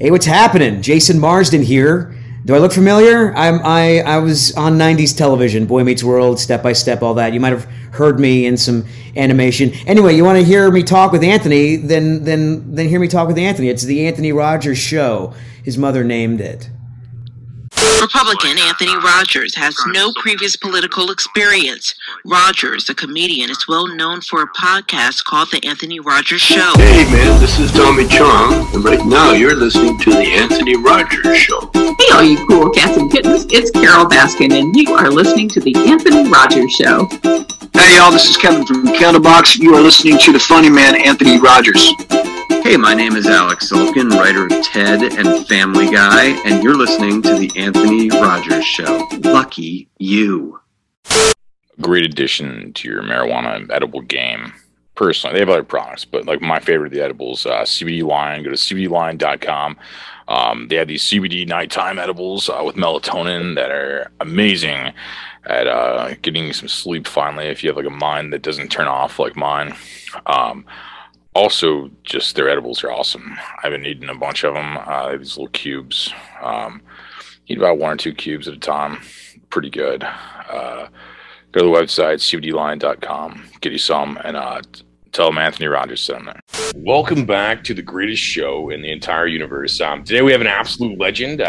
Hey, what's happening? Jason Marsden here. Do I look familiar? I'm I I was on '90s television, Boy Meets World, Step by Step, all that. You might have heard me in some animation. Anyway, you want to hear me talk with Anthony? Then then then hear me talk with Anthony. It's the Anthony Rogers Show. His mother named it. Republican Anthony Rogers has no previous political experience. Rogers, a comedian, is well known for a podcast called The Anthony Rogers Show. Hey man, this is Tommy Chong, and right now you're listening to The Anthony Rogers Show. Hey, all you cool cats and kittens, it's Carole Baskin, and you are listening to The Anthony Rogers Show. Hey y'all, this is Kevin from Candlebox. You are listening to the funny man Anthony Rogers. Hey, my name is Alex Sulkin, writer of Ted and Family Guy, and you're listening to The Anthony Rogers Show. Lucky you. Great addition to your marijuana edible game. Personally, they have other products, but like my favorite of the edibles, uh, CBD Lion. Go to CBDLion.com. Um, they have these CBD nighttime edibles uh, with melatonin that are amazing at uh, getting some sleep finally if you have like a mind that doesn't turn off like mine. Um, also, just their edibles are awesome. I've been eating a bunch of them. Uh, these little cubes. Um, eat about one or two cubes at a time. Pretty good. Uh, go to the website cbdlion.com. Get you some and uh, tell them Anthony Rogers sent them there. Welcome back to the greatest show in the entire universe. Um, today we have an absolute legend.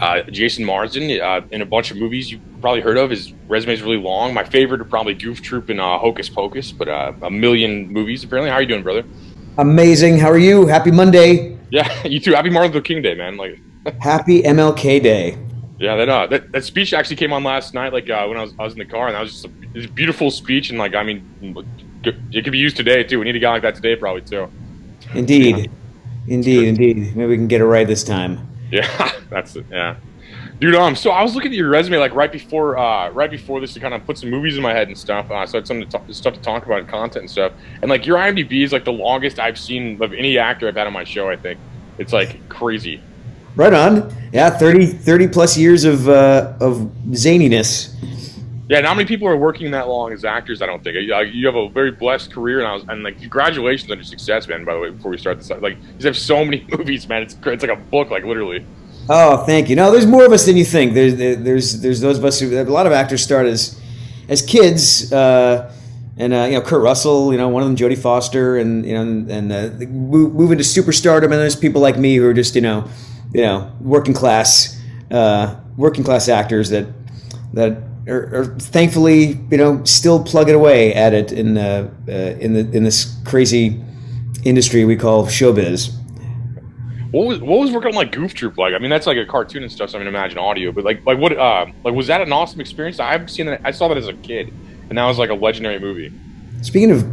Uh, Jason Marsden uh, in a bunch of movies you've probably heard of. His resume is really long. My favorite are probably Goof Troop and uh, Hocus Pocus, but uh, a million movies apparently. How are you doing, brother? Amazing. How are you? Happy Monday. Yeah, you too. Happy Martin Luther King Day, man. Like, Happy MLK Day. yeah, that uh, that, that speech actually came on last night. Like uh, when I was I was in the car, and that was just a, was a beautiful speech. And like, I mean, it could be used today too. We need a guy like that today, probably too. Indeed. Indeed, indeed. Maybe we can get it right this time. Yeah, that's it. Yeah, dude. Um, so I was looking at your resume like right before, uh, right before this to kind of put some movies in my head and stuff. Uh, so I had some to talk, stuff to talk about and content and stuff. And like your IMDb is like the longest I've seen of any actor I've had on my show. I think it's like crazy. Right on. Yeah, 30, 30 plus years of uh, of zaniness. Yeah, not many people are working that long as actors. I don't think you, have a very blessed career, and I was and like congratulations on your success, man. By the way, before we start this, like you have so many movies, man. It's it's like a book, like literally. Oh, thank you. No, there's more of us than you think. There's there's there's those of us who a lot of actors start as as kids, uh, and uh, you know Kurt Russell, you know one of them Jodie Foster, and you know and, and uh, move, move into superstardom. And there's people like me who are just you know you know working class uh, working class actors that that are, are thankfully you know still plugging away at it in uh, uh, in the in this crazy industry we call showbiz. What was what was working on like Goof Troop like? I mean, that's like a cartoon and stuff. So I mean, imagine audio, but like like what uh, like was that an awesome experience? I've seen that. I saw that as a kid, and that was like a legendary movie. Speaking of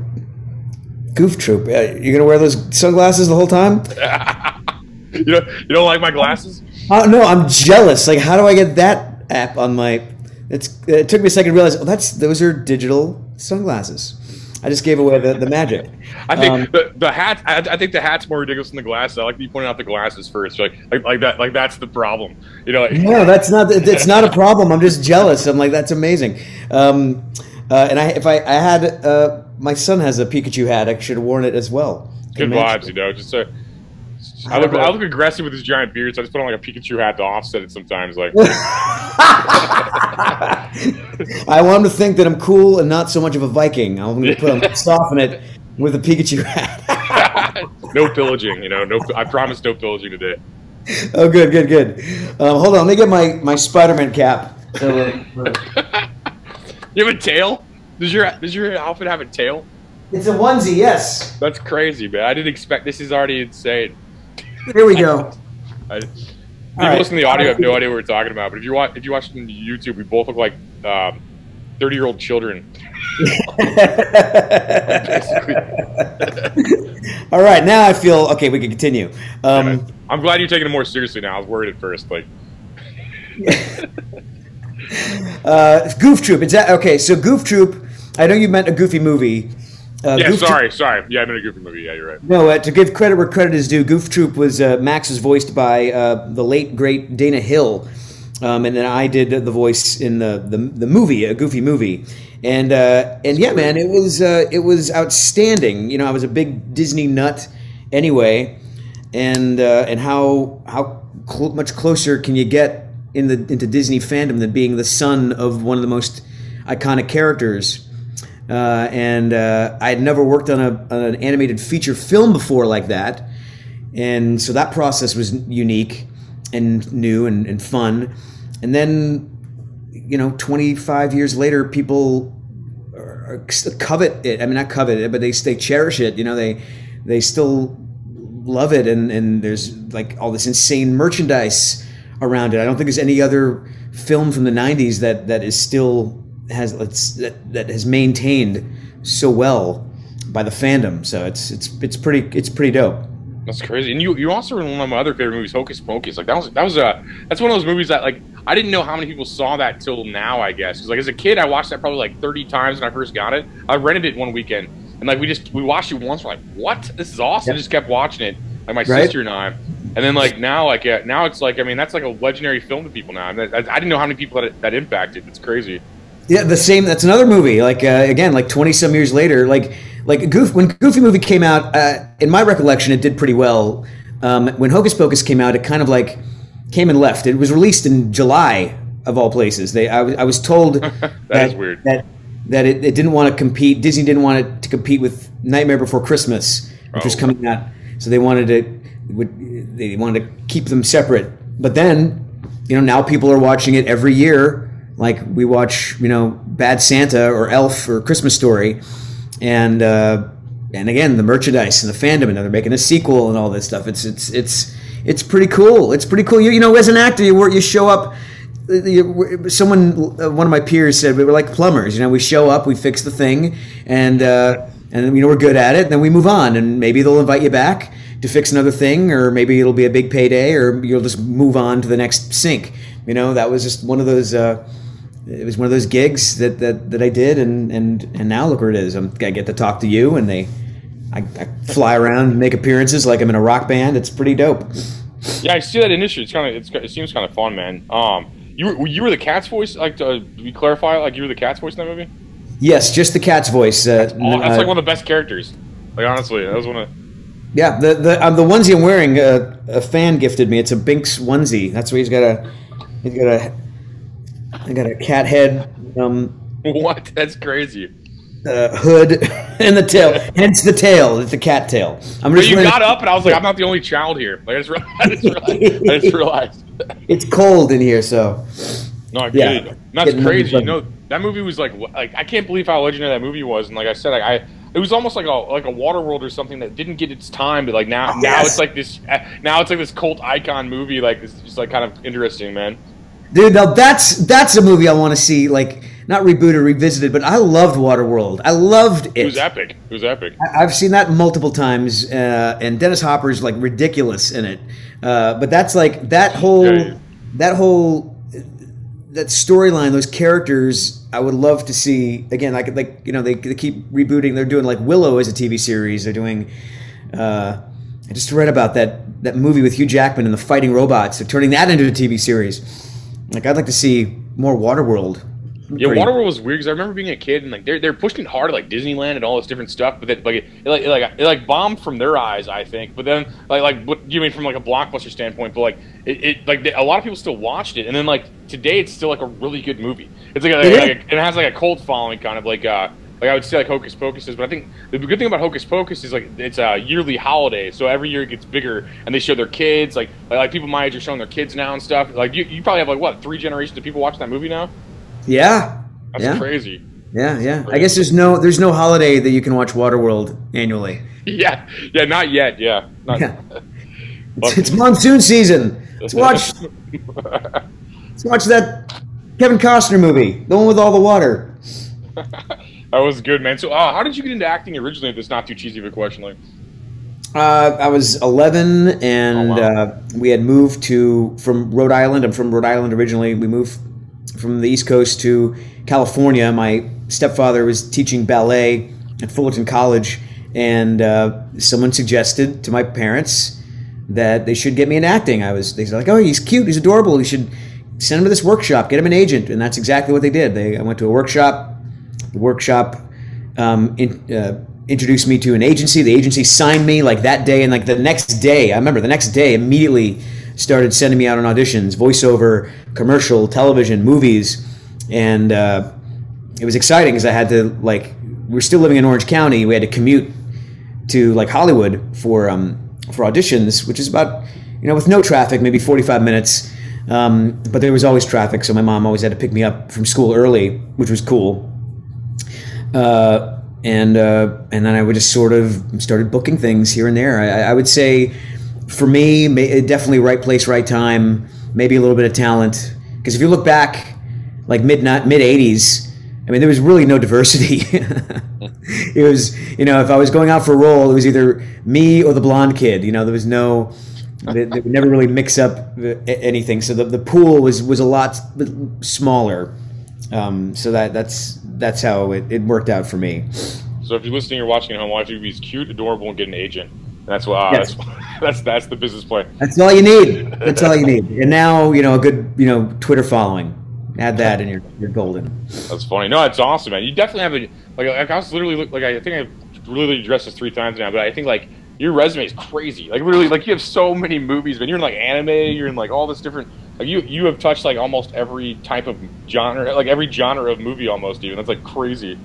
Goof Troop, uh, you gonna wear those sunglasses the whole time? you don't you don't like my glasses? Oh no, I'm jealous. Like, how do I get that app on my? It's it took me a second to realize. Oh, that's those are digital sunglasses. I just gave away the, the magic. I think Um, the, the hat. I, I think the hat's more ridiculous than the glasses. I like that you pointed out the glasses first. Like, like like that. Like that's the problem. You know. Like, No, that's not. It's not a problem. I'm just jealous. I'm like, that's amazing. Um, uh, and I, if I, I had, uh, my son has a Pikachu hat. I should have worn it as well. Good vibes, you know. Just uh, I look I look aggressive with his giant beard, so I just put on like a Pikachu hat to offset it sometimes. Like, I want him to think that I'm cool and not so much of a Viking. I'm going to put him soften it with a Pikachu hat. no pillaging, you know. No, I promise no pillaging today. oh, good, good, good. Um, hold on, let me get my my Spider-Man cap. So, uh, we're- You have a tail? Does your does your outfit have a tail? it's a onesie, yes. That's crazy, man. I didn't expect. This is already insane. Here we go. I, people right. listening to the audio have no idea what we're talking about. But if you watch, if you watch it on YouTube, we both look like um, thirty-year-old children. All right, now I feel okay. We can continue. Um, I'm glad you're taking it more seriously now. I was worried at first, like. uh, Goof Troop. Is that okay? So Goof Troop. I know you meant a goofy movie. Uh, Yeah, Goof Troop- sorry, sorry. Yeah, I'm in a goofy movie. Yeah, you're right. No, uh, to give credit where credit is due, Goof Troop was uh, Max was voiced by uh, the late great Dana Hill, um, and then I did the voice in the the, the movie, a Goofy movie, and uh, and yeah, man, it was uh, it was outstanding. You know, I was a big Disney nut anyway, and uh, and how how cl- much closer can you get in the into Disney fandom than being the son of one of the most iconic characters. Uh, and uh, I had never worked on, a, on an animated feature film before like that, and so that process was unique and new and, and fun. And then, you know, 25 years later, people covet it. I mean, not covet it, but they they cherish it. You know, they they still love it, and and there's like all this insane merchandise around it. I don't think there's any other film from the 90s that that is still has it's, that that has maintained so well by the fandom. So it's it's it's pretty it's pretty dope. That's crazy. And you you also in one of my other favorite movies, Hocus Pocus. Like that was that was a that's one of those movies that like I didn't know how many people saw that till now. I guess because like as a kid, I watched that probably like thirty times when I first got it. I rented it one weekend, and like we just we watched it once. We're like, what? This is awesome. Yep. Just kept watching it. Like my Right. sister and I. And then like now like yeah, now it's like I mean that's like a legendary film to people now. I, mean, I, I didn't know how many people that that impacted. It's crazy. Yeah, the same. That's another movie. Like uh, again, like twenty some years later, like like Goof when Goofy movie came out. Uh, in my recollection, it did pretty well. Um, when Hocus Pocus came out, it kind of like came and left. It was released in July of all places. They I, was- I was told that, is weird. that that it, it didn't want to compete. Disney didn't want it to compete with Nightmare Before Christmas, which was Oh. coming out. So they wanted to would they wanted to keep them separate. But then, you know, now people are watching it every year. Like we watch, you know, Bad Santa or Elf or Christmas Story, and uh, and again the merchandise and the fandom, and they're making a sequel and all this stuff. It's it's it's it's pretty cool. It's pretty cool. You, you know, as an actor, you work, you show up. you- Someone, uh, one of my peers said we were like plumbers. You know, we show up, we fix the thing, and uh, and you know we're good at it. Then we move on, and maybe they'll invite you back to fix another thing, or maybe it'll be a big payday, or you'll just move on to the next sink. You know, that was just one of those. Uh, it was one of those gigs that, that, that I did, and, and, and now look where it is. I'm, I get to talk to you, and they, I, I fly around and make appearances like I'm in a rock band. It's pretty dope. Yeah, I see that industry. It's kind of it's, it seems kind of fun, man. Um, you were you were the cat's voice. Like to we clarify, like you were the cat's voice in that movie. Yes, just the cat's voice. Uh, Oh, that's uh, like one of the best characters. Like honestly, that was one of. yeah, the the um, the onesie I'm wearing, uh, a fan gifted me. It's a Binks onesie. That's where he's got a, he's got a, I got a cat head, um, What? That's crazy. uh, hood, and the tail. Hence the tail. It's the cat tail. I'm But just you wearing- got up, and I was like, I'm not the only child here. Like I just realized. I just realized. I just realized. It's cold in here, so No, I Yeah. get That's Getting crazy. You know, that movie was like, like I can't believe how legendary that movie was. And like I said, like, I it was almost like a like a Waterworld or something that didn't get its time. But like now, now it's like this. uh, Now it's like this cult icon movie. Like it's just like kind of interesting, man. Dude, now that's that's a movie I want to see, like not rebooted, revisited, but I loved Waterworld. I loved it. It was epic. It was epic. I- I've seen that multiple times, uh, and Dennis Hopper's like ridiculous in it. Uh, but that's like that whole Yeah, yeah. that whole that storyline, those characters. I would love to see again. Like like you know they, they keep rebooting. They're doing like Willow as a TV series. They're doing. Uh, I just read about that that movie with Hugh Jackman and the fighting robots. They're turning that into a TV series. Like I'd like to see more Waterworld. Yeah, Pretty- Waterworld was weird because I remember being a kid and like they're they're pushing it hard at, like Disneyland and all this different stuff, but then like it, it like it, like it like bombed from their eyes, I think. But then like like what you mean from like a blockbuster standpoint, but like it, it like they, a lot of people still watched it, and then like today it's still like a really good movie. It's like, a, It is. like a- it has like a cult following, kind of like uh like I would say like Hocus Pocus is, but I think the good thing about Hocus Pocus is like it's a yearly holiday, so every year it gets bigger, and they show their kids like like, like people my age are showing their kids now and stuff. Like you, you probably have like what three generations of people watching that movie now. Yeah, That's Yeah. crazy. yeah, yeah. I guess there's no there's no holiday that you can watch Waterworld annually. Yeah, yeah, not yet. Yeah, not, Yeah. It's, it's monsoon season. Let's watch. Let's watch that Kevin Costner movie, the one with all the water. that was good, man. So, uh, how did you get into acting originally? If it's not too cheesy of a question, like, Uh, I was 11, and Oh, wow. uh, we had moved to from Rhode Island. I'm from Rhode Island originally. We moved from the East Coast to California. My stepfather was teaching ballet at Fullerton College, and uh, someone suggested to my parents that they should get me in acting. I was they said like, "Oh, he's cute, he's adorable. You should send him to this workshop, get him an agent." And that's exactly what they did. They I went to a workshop. The workshop um, in, uh, introduced me to an agency. The agency signed me like that day, and like the next day, I remember the next day immediately started sending me out on auditions, voiceover, commercial, television, movies, and uh, it was exciting because I had to like we are still living in Orange County. We had to commute to like Hollywood for um, for auditions, which is about you know with no traffic, maybe forty five minutes. Um, but there was always traffic, so my mom always had to pick me up from school early, which was cool. Uh, and uh, and then I would just sort of started booking things here and there. I, I would say, for me, ma- definitely right place, right time. Maybe a little bit of talent. Because if you look back, like mid mid '80s, I mean, there was really no diversity. it was, you know, if I was going out for a role, it was either me or the blonde kid. You know, there was no, they, they would never really mix up anything. So the, the pool was was a lot smaller. Um, so that that's that's how it, it worked out for me. So if you're listening or watching at home, watch he's cute, adorable, and get an agent. That's what uh, Yes. that's, that's that's the business plan. That's all you need. That's all you need. And now, you know, a good, you know, Twitter following. Add that and you're, you're golden. That's funny. No, it's awesome, man. You definitely have a like. like I was literally look- like I think I've literally addressed this three times now, but I think like your resume is crazy. Like literally, like you have so many movies, man. You're in like anime. You're in like all this different. Like you you have touched like almost every type of genre, like every genre of movie almost. Even that's like crazy.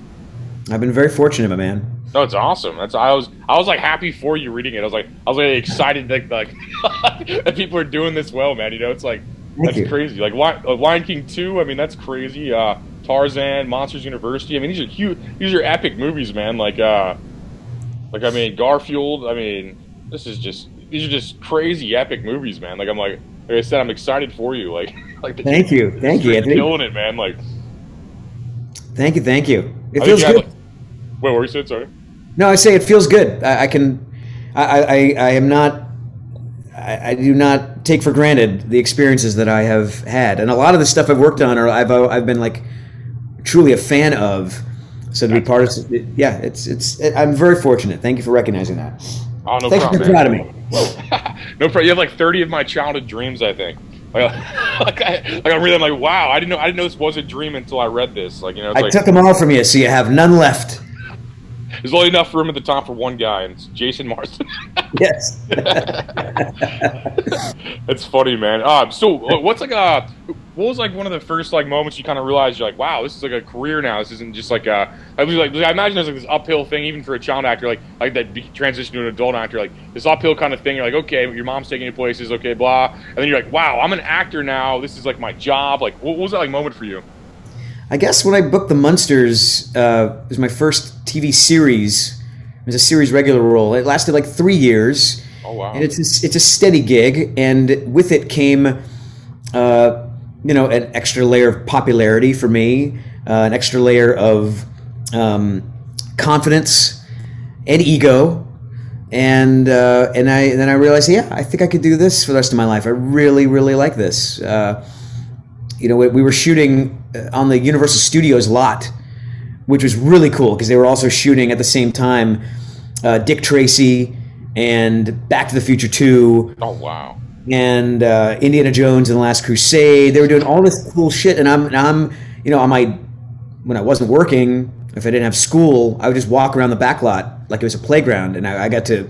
I've been very fortunate, my man. No, it's awesome. That's I was I was like happy for you reading it. I was like I was like excited that like that people are doing this well, man. You know, it's like Thank that's you. crazy. Like Lion, uh, Lion King two. I mean, that's crazy. Uh, Tarzan, Monsters University. I mean, these are huge. These are epic movies, man. Like uh, like I mean Garfield. I mean, this is just these are just crazy epic movies, man. Like I'm like like I said, I'm excited for you. Like like the- Thank you. Thank you, Anthony. killing it, man. Like Thank you. Thank you. It I feels you good. like- wait, what were you saying? Sorry. No, I say it feels good. I, I can, I, I, I am not, I, I do not take for granted the experiences that I have had, and a lot of the stuff I've worked on, or I've, I've been like truly a fan of. So to be part of, yeah, it's, it's, I'm very fortunate. Thank you for recognizing that. Oh, no Thank you problem. for proud of me. no problem. You have like 30 of my childhood dreams, I think. Like, like, I, like I'm really like, wow, I didn't know I didn't know this was a dream until I read this. Like, you know, I like took them all from you, so you have none left. There's only enough room at the top for one guy, and it's Jason Marsden. Yes. That's funny, man. Um, so what's like a what was like one of the first like moments you kind of realized you're like, wow, this is like a career now. This isn't just like a. I was like, I imagine there's like this uphill thing, even for a child actor, like like that transition to an adult actor, like this uphill kind of thing. You're like, okay, your mom's taking you places, okay, blah, and then you're like, wow, I'm an actor now. This is like my job. Like, what was that like moment for you? I guess when I booked the Munsters, uh, it was my first TV series. It was a series regular role. It lasted like three years. Oh wow. And it's a, it's a steady gig, and with it came, uh, you know, an extra layer of popularity for me, uh, an extra layer of um, confidence and ego, and uh, and I then I realized, yeah, I think I could do this for the rest of my life. I really, really like this. Uh, you know, we, we were shooting uh, on the Universal Studios lot, which was really cool because they were also shooting at the same time uh, Dick Tracy and Back to the Future 2 oh wow. and uh, Indiana Jones and the Last Crusade. They were doing all this cool shit, and I'm, and I'm, you know, on my when I wasn't working, if I didn't have school, I would just walk around the back lot like it was a playground, and I, I got to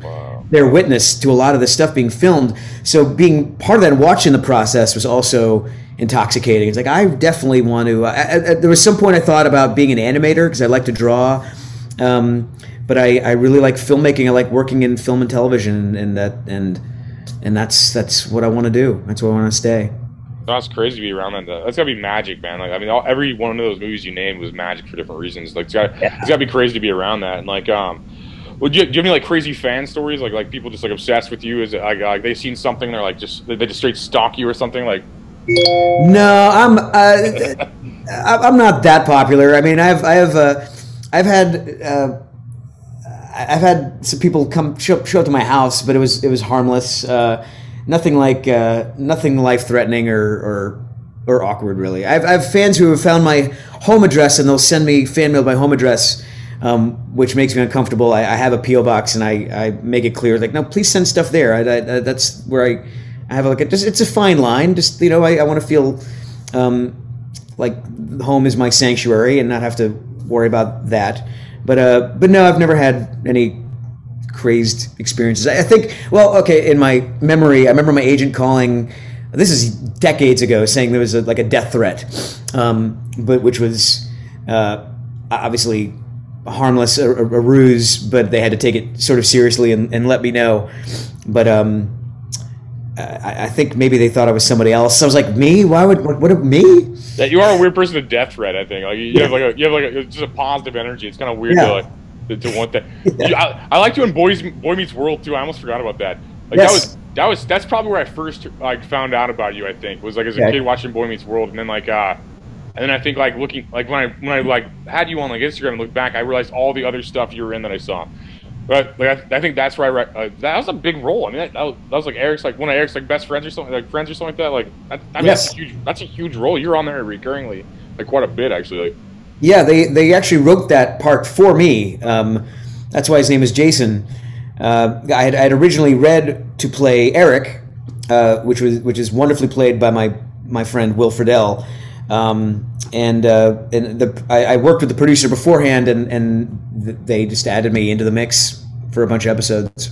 bear witness to a lot of this stuff being filmed. So being part of that and watching the process was also intoxicating. It's like I definitely want to. I, I, there was some point I thought about being an animator because I like to draw. Um, but I, I really like filmmaking. I like working in film and television, and that and and that's that's what I want to do. That's where I want to stay. That's crazy to be around that. That's gotta be magic, man. Like I mean, all, every one of those movies you named was magic for different reasons. Like it's got it's gotta be crazy to be around that. And like, um, would you do you have any like crazy fan stories? Like like people just like obsessed with you? Is it like, like they've seen something they're like just they they just straight stalk you or something? Like No, I'm uh, I'm not that popular. I mean, I've I have uh, I've had uh, I've had some people come show, show up to my house, but it was it was harmless. Uh, nothing like uh, nothing life threatening or, or or awkward really. I've, I have fans who have found my home address and they'll send me fan mail by home address. Um, which makes me uncomfortable. I, I have a PO box and I, I make it clear like no, please send stuff there. I, I, that's where I, I have like a, just it's a fine line. Just you know, I, I want to feel um, like home is my sanctuary and not have to worry about that. but uh, but no, I've never had any crazed experiences. I I think, well, okay, in my memory, I remember my agent calling. This is decades ago, saying there was a, like a death threat, um, but which was uh, obviously harmless, a, a ruse, but they had to take it sort of seriously and, and let me know. But um, I, I think maybe they thought I was somebody else. I was like, me? Why would what? what me? That you are a weird person to death threat. I think like you Yeah. have like a, you have like a, just a positive energy. It's kind of weird Yeah. to like to, to want that. Yeah. You- I, I liked you in Boys Boy Meets World too. I almost forgot about that. Like Yes. that was that was that's probably where I first like found out about you. I think was like as a Okay. kid watching Boy Meets World, and then like uh, and then I think like looking like when I when I like had you on like Instagram and looked back, I realized all the other stuff you were in that I saw. But like I, I think that's where I re- uh, that was a big role. I mean that, that, was, that was like Eric's like one of Eric's like best friends or something like friends or something like that. Like that, I mean Yes. that's a huge that's a huge role. You're on there recurringly like quite a bit actually. Like Yeah, they they actually wrote that part for me. Um, that's why his name is Jason. Uh, I, had, I had originally read to play Eric, uh, which was which is wonderfully played by my my friend Will Friedle. Um, and uh, and the I, I worked with the producer beforehand, and and th- they just added me into the mix for a bunch of episodes.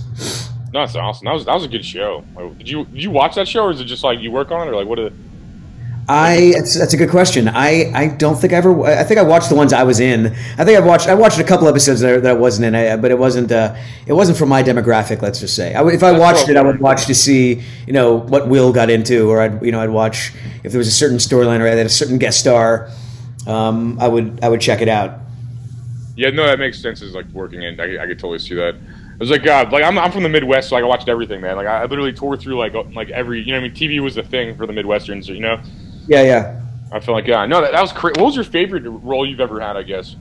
no, that's awesome. That was that was a good show. Did you did you watch that show or is it just like you work on it or like what? Are, I that's, that's a good question. I, I don't think I ever. I think I watched the ones I was in. I think I watched I watched a couple episodes that, I- that I wasn't in, I, but it wasn't uh, it wasn't for my demographic. Let's just say. I if I watched it, I would watch to see you know what Will got into, or I'd you know I'd watch if there was a certain storyline or I had a certain guest star. Um, I would I would check it out. Yeah, no, that makes sense. Is like working in. I, I could totally see that. I was like God, like I'm, I'm from the Midwest, so like, I watched everything, man. Like I, I literally tore through like uh, like every you know what I mean TV was the thing for the Midwesterns, you know. Yeah, yeah. I feel like yeah, no, that, that was crazy. What was your favorite role you've ever had? I guess.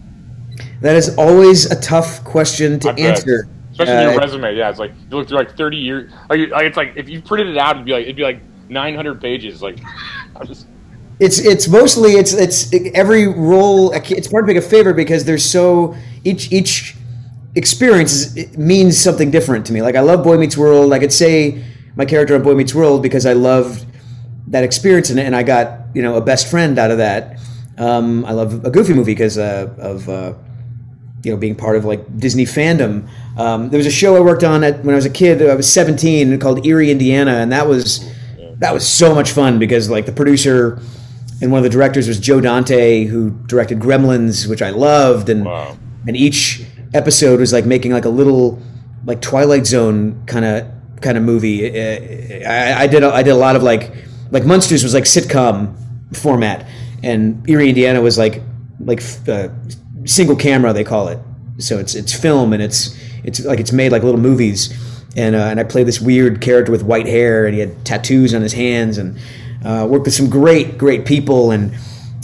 That is always a tough question to answer. Especially Uh, your resume, yeah. It's like you look through like 30 years. Like, like it's like if you printed it out, it'd be like it'd be like 900 pages. Like I'm just It's it's mostly it's it's every role. It's hard to pick a favorite because there's so each each experience is, means something different to me. Like I love Boy Meets World. I could say my character on Boy Meets World because I loved that experience and, and I got you know a best friend out of that. Um, I love a Goofy movie because uh, of uh, you know being part of like Disney fandom. Um, there was a show I worked on at, when I was a kid. I was 17 called Erie, Indiana, and that was that was so much fun because like the producer and one of the directors was Joe Dante, who directed Gremlins, which I loved, and Wow. and each episode was like making like a little like Twilight Zone kind of kind of movie. I, I did a, I did a lot of like like Munsters was like sitcom format, and Erie, Indiana was like like uh, single camera they call it. So it's it's film and it's it's like it's made like little movies. And, uh, and I played this weird character with white hair, and he had tattoos on his hands, and uh, worked with some great, great people, and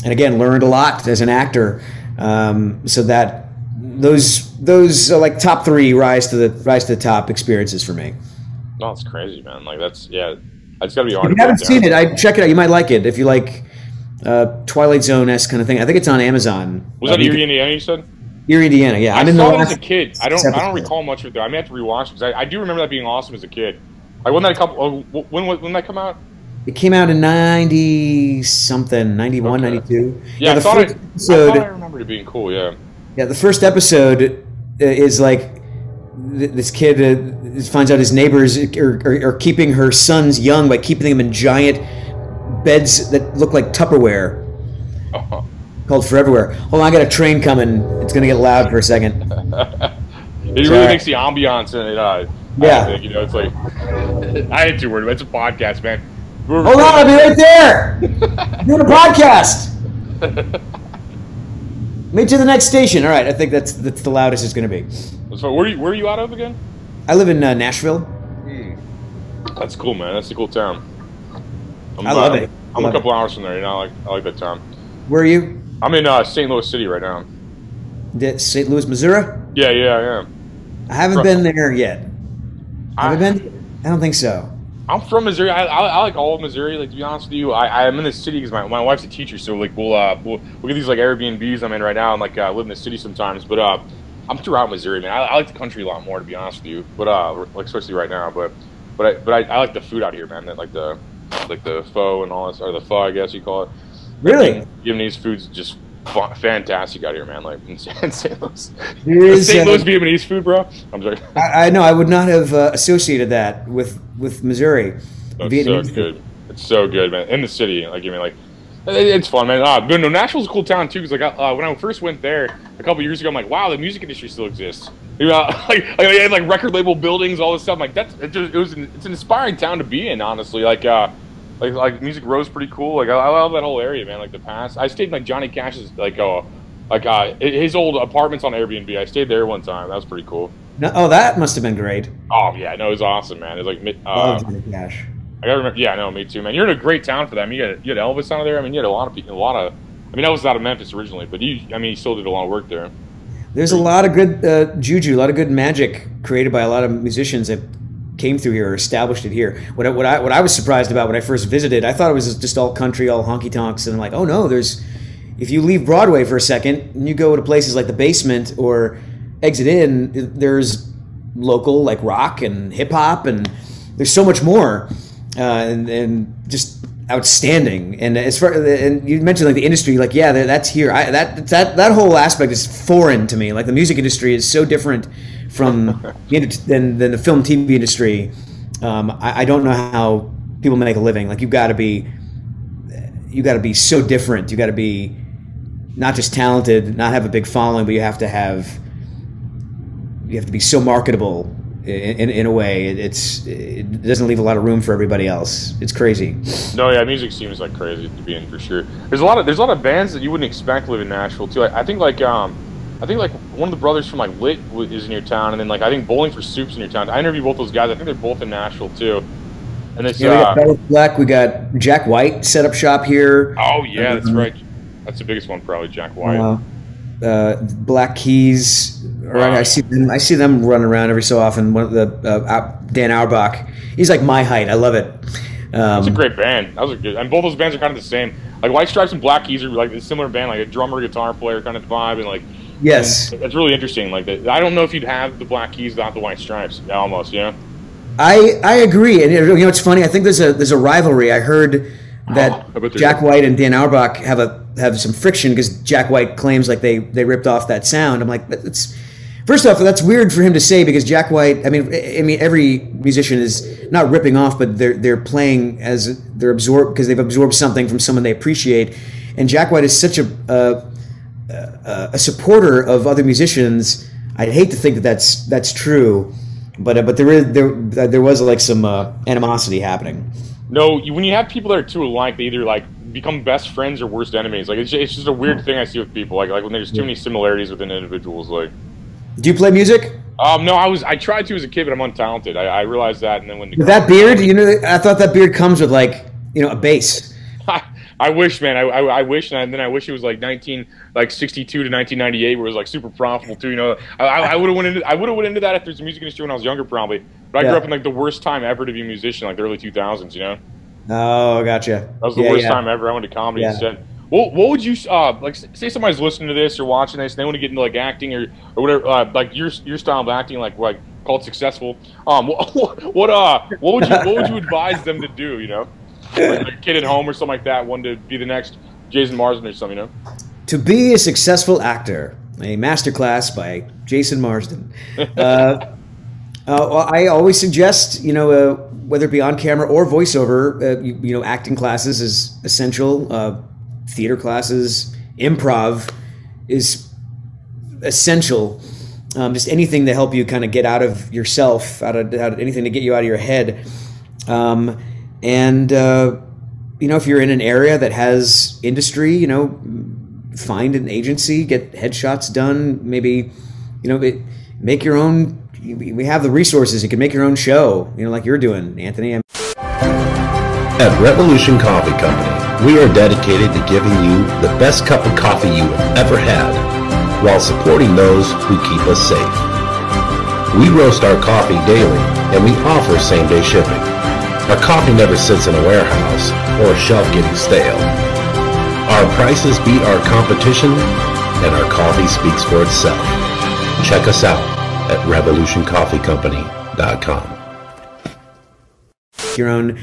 and again learned a lot as an actor. Um, so that those those are like top three rise to the rise to the top experiences for me. no, it's crazy, man. Like that's yeah. It's gotta be hard. If you haven't seen it, I check it out. You might like it if you like uh, Twilight Zone s kind of thing. I think it's on Amazon. Was Uh, that Erie, Indiana? You said. Erie, Indiana. Yeah, I'm I in the saw it as a kid. I don't. I don't recall much of it. though. I may have to rewatch because I, I do remember that being awesome as a kid. Like when that a couple. Oh, when when when that come out? It came out in ninety something, 91, Okay. 92. Yeah, I the thought I, first I episode. thought I remember it being cool. Yeah. Yeah, the first episode uh, is like this kid uh, finds out his neighbors are, are, are keeping her sons young by keeping them in giant beds that look like Tupperware Oh, called Foreverware. Hold on, I got a train coming. It's gonna get loud for a second. It really makes the ambiance in it. Uh, Yeah. Think, you know, it's like I had two words. It's a podcast, man. Hold on, I'll be right there. Doing a podcast. Me to the next station. All right, I think that's that's the loudest it's gonna be. So where are you, where are you out of again? I live in uh, Nashville. That's cool, man. That's a cool town. I'm, I love uh, it. I I'm love a couple it. hours from there. You know, I like I like that town. Where are you? I'm in uh, St. Louis City right now. St. Louis, Missouri. Yeah, yeah, yeah. I haven't been there yet. Have I I- been? I don't think so. I'm from Missouri. I, I, I like all of Missouri. Like to be honest with you, I I'm in the city because my, my wife's a teacher. So like we'll uh we'll, we'll get these like Airbnbs I'm in right now and like uh, live in the city sometimes. But uh I'm throughout Missouri, man. I, I like the country a lot more to be honest with you. But uh like especially right now. But but I but I, I like the food out here, man. That like the like the pho and all this or the pho I guess you call it. Really? Vietnamese food's just fantastic out here, man. Like in St. Louis, There is, St. uh, Louis Vietnamese food, bro. I'm sorry. I, I know I would not have uh, associated that with with Missouri. It's so good. It's so good, man. In the city, like I mean, like it- it's fun, man. Uh, but no, Nashville's a cool town too. Because like uh, when I first went there a couple years ago, I'm like, wow, the music industry still exists. You know, like, like they had like record label buildings, all this stuff. I'm like that's it, just, it was an, it's an inspiring town to be in, honestly. Like uh, like like Music Row's pretty cool. Like I, I love that whole area, man. Like the past, I stayed in like Johnny Cash's like uh like uh his old apartments on Airbnb. I stayed there one time. That was pretty cool. No, oh, that must have been great. Oh yeah, no, it was awesome, man. It was like uh, Love Johnny Cash. I gotta remember. Yeah, no, me too, man. You're in a great town for them. You had you had Elvis out of there. I mean, you had a lot of people, a lot of. I mean, Elvis was out of Memphis originally, but you, I mean, he still did a lot of work there. There's a lot of good uh, juju, a lot of good magic created by a lot of musicians that came through here or established it here. What I, what I what I was surprised about when I first visited, I thought it was just all country, all honky tonks, and I'm like, oh no, there's. If you leave Broadway for a second and you go to places like the Basement or Exit In, there's local like rock and hip hop, and there's so much more, uh, and and just outstanding. And as far and you mentioned like the industry, like yeah, that- that's here. I, that that that whole aspect is foreign to me. Like the music industry is so different from the ind- than than the film TV industry. Um, I, I don't know how people make a living. Like you've got to be you got to be so different. You got to be not just talented, not have a big following, but you have to have you have to be so marketable in, in, in a way. It, it's it doesn't leave a lot of room for everybody else. It's crazy. No, yeah, music seems like crazy to be in for sure. There's a lot of there's a lot of bands that you wouldn't expect live in Nashville too. I, I think like um, I think like one of the brothers from like Lit is in your town, and then like I think Bowling for Soup's in your town. I interviewed both those guys. I think they're both in Nashville too. And it's Yeah, we uh, got Bellas Black. We got Jack White set up shop here. oh yeah, that's Mhm. right. That's the biggest one probably, Jack White. Uh, uh, Black Keys. Wow. I see them. I see them running around every so often. One of the uh, Dan Auerbach. He's like my height. I love it. That's a Um, great band. That was a good, and both those bands are kind of the same. Like White Stripes and Black Keys are like a similar band, like a drummer, guitar player kind of vibe, and like yes, and that's really interesting. Like that, I don't know if you'd have the Black Keys without the White Stripes. Almost, yeah. I I agree. And you know, it's funny. I think there's a there's a rivalry. I heard that Oh, I Jack. White and Dan Auerbach have a have some friction because Jack White claims like they they ripped off that sound. I'm like, it's first off, that's weird for him to say because Jack White. I mean, I mean, every musician is not ripping off, but they're they're playing as they're absorbed because they've absorbed something from someone they appreciate. And Jack White is such a a, a, a supporter of other musicians. I'd hate to think that that's that's true, but uh, but there is there there was like some uh, animosity happening. No, you, when you have people that are too alike, they either like become best friends or worst enemies. Like it's, it's just a weird thing I see with people. Like like when there's too many similarities within individuals. Like, Do you play music? um, no, I was I tried to as a kid, but I'm untalented. I, I realized that, and then when that beard, you know, I thought that beard comes with like you know a bass. I wish, man. I, I, I wish, and then I wish it was like 19, like 62 to 1998, where it was like super profitable too. You know, I, would have went into I would have went into that if there's a music industry when I was younger, probably. But I Yeah. grew up in like the worst time ever to be a musician, like the early 2000s. You know, Oh, gotcha. that was the Yeah, worst yeah. time ever. I went to comedy instead. What, what would you uh like? Say somebody's listening to this or watching this, and they want to get into like acting or or whatever, uh, like your your style of acting, like like called successful. Um, what, what uh what would you what would you advise them to do? You know, like a kid at home or something like that, one to be the next Jason Marsden or something. You know. To be a successful actor, a masterclass by Jason Marsden. Uh, uh, I always suggest, you know, uh, whether it be on camera or voiceover, uh, you, you know, acting classes is essential. Uh, theater classes, improv is essential. Um, just anything to help you kind of get out of yourself, out of, out of anything to get you out of your head. Um, and uh, you know, if you're in an area that has industry, you know, find an agency, get headshots done. Maybe, you know, make your own. We have the resources. You can make your own show. You know, like you're doing, Anthony. At Revolution Coffee Company, we are dedicated to giving you the best cup of coffee you have ever had, while supporting those who keep us safe. We roast our coffee daily, and we offer same-day shipping. Our coffee never sits in a warehouse or a shelf getting stale. Our prices beat our competition, and our coffee speaks for itself. Check us out at revolutioncoffeecompany.com. your own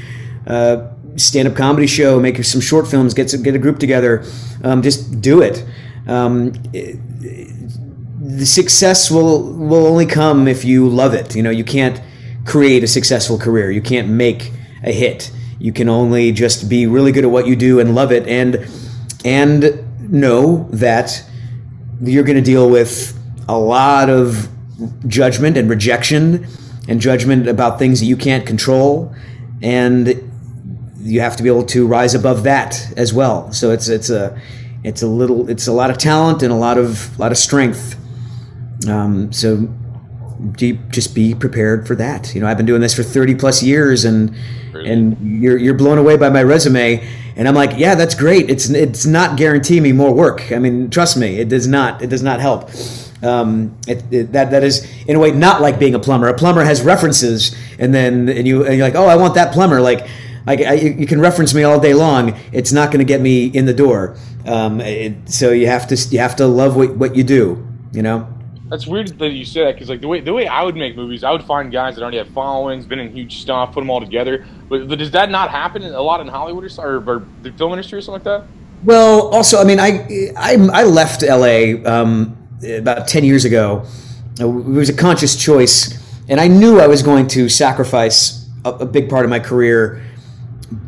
uh, stand-up comedy show, make some short films, get some, get a group together, um, just do it. um, the success will will only come if you love it. You know, you can't create a successful career. You can't make a hit. You can only just be really good at what you do and love it, and and know that you're going to deal with a lot of judgment and rejection and judgment about things that you can't control and you have to be able to rise above that as well so it's it's a it's a little it's a lot of talent and a lot of a lot of strength um, so just be prepared for that you know i've been doing this for 30 plus years and and you're you're blown away by my resume and i'm like yeah that's great it's it's not guaranteeing me more work i mean trust me it does not it does not help um, it, it, that that is in a way not like being a plumber. A plumber has references, and then and you and you're like, oh, I want that plumber. Like, like I, you can reference me all day long. It's not going to get me in the door. Um, it, so you have to you have to love what, what you do. You know. That's weird that you say that because like the way the way I would make movies, I would find guys that already have followings, been in huge stuff, put them all together. But, but does that not happen a lot in Hollywood or, or, or the film industry or something like that? Well, also, I mean, I I, I left LA. Um, about 10 years ago. It was a conscious choice, and I knew I was going to sacrifice a, a big part of my career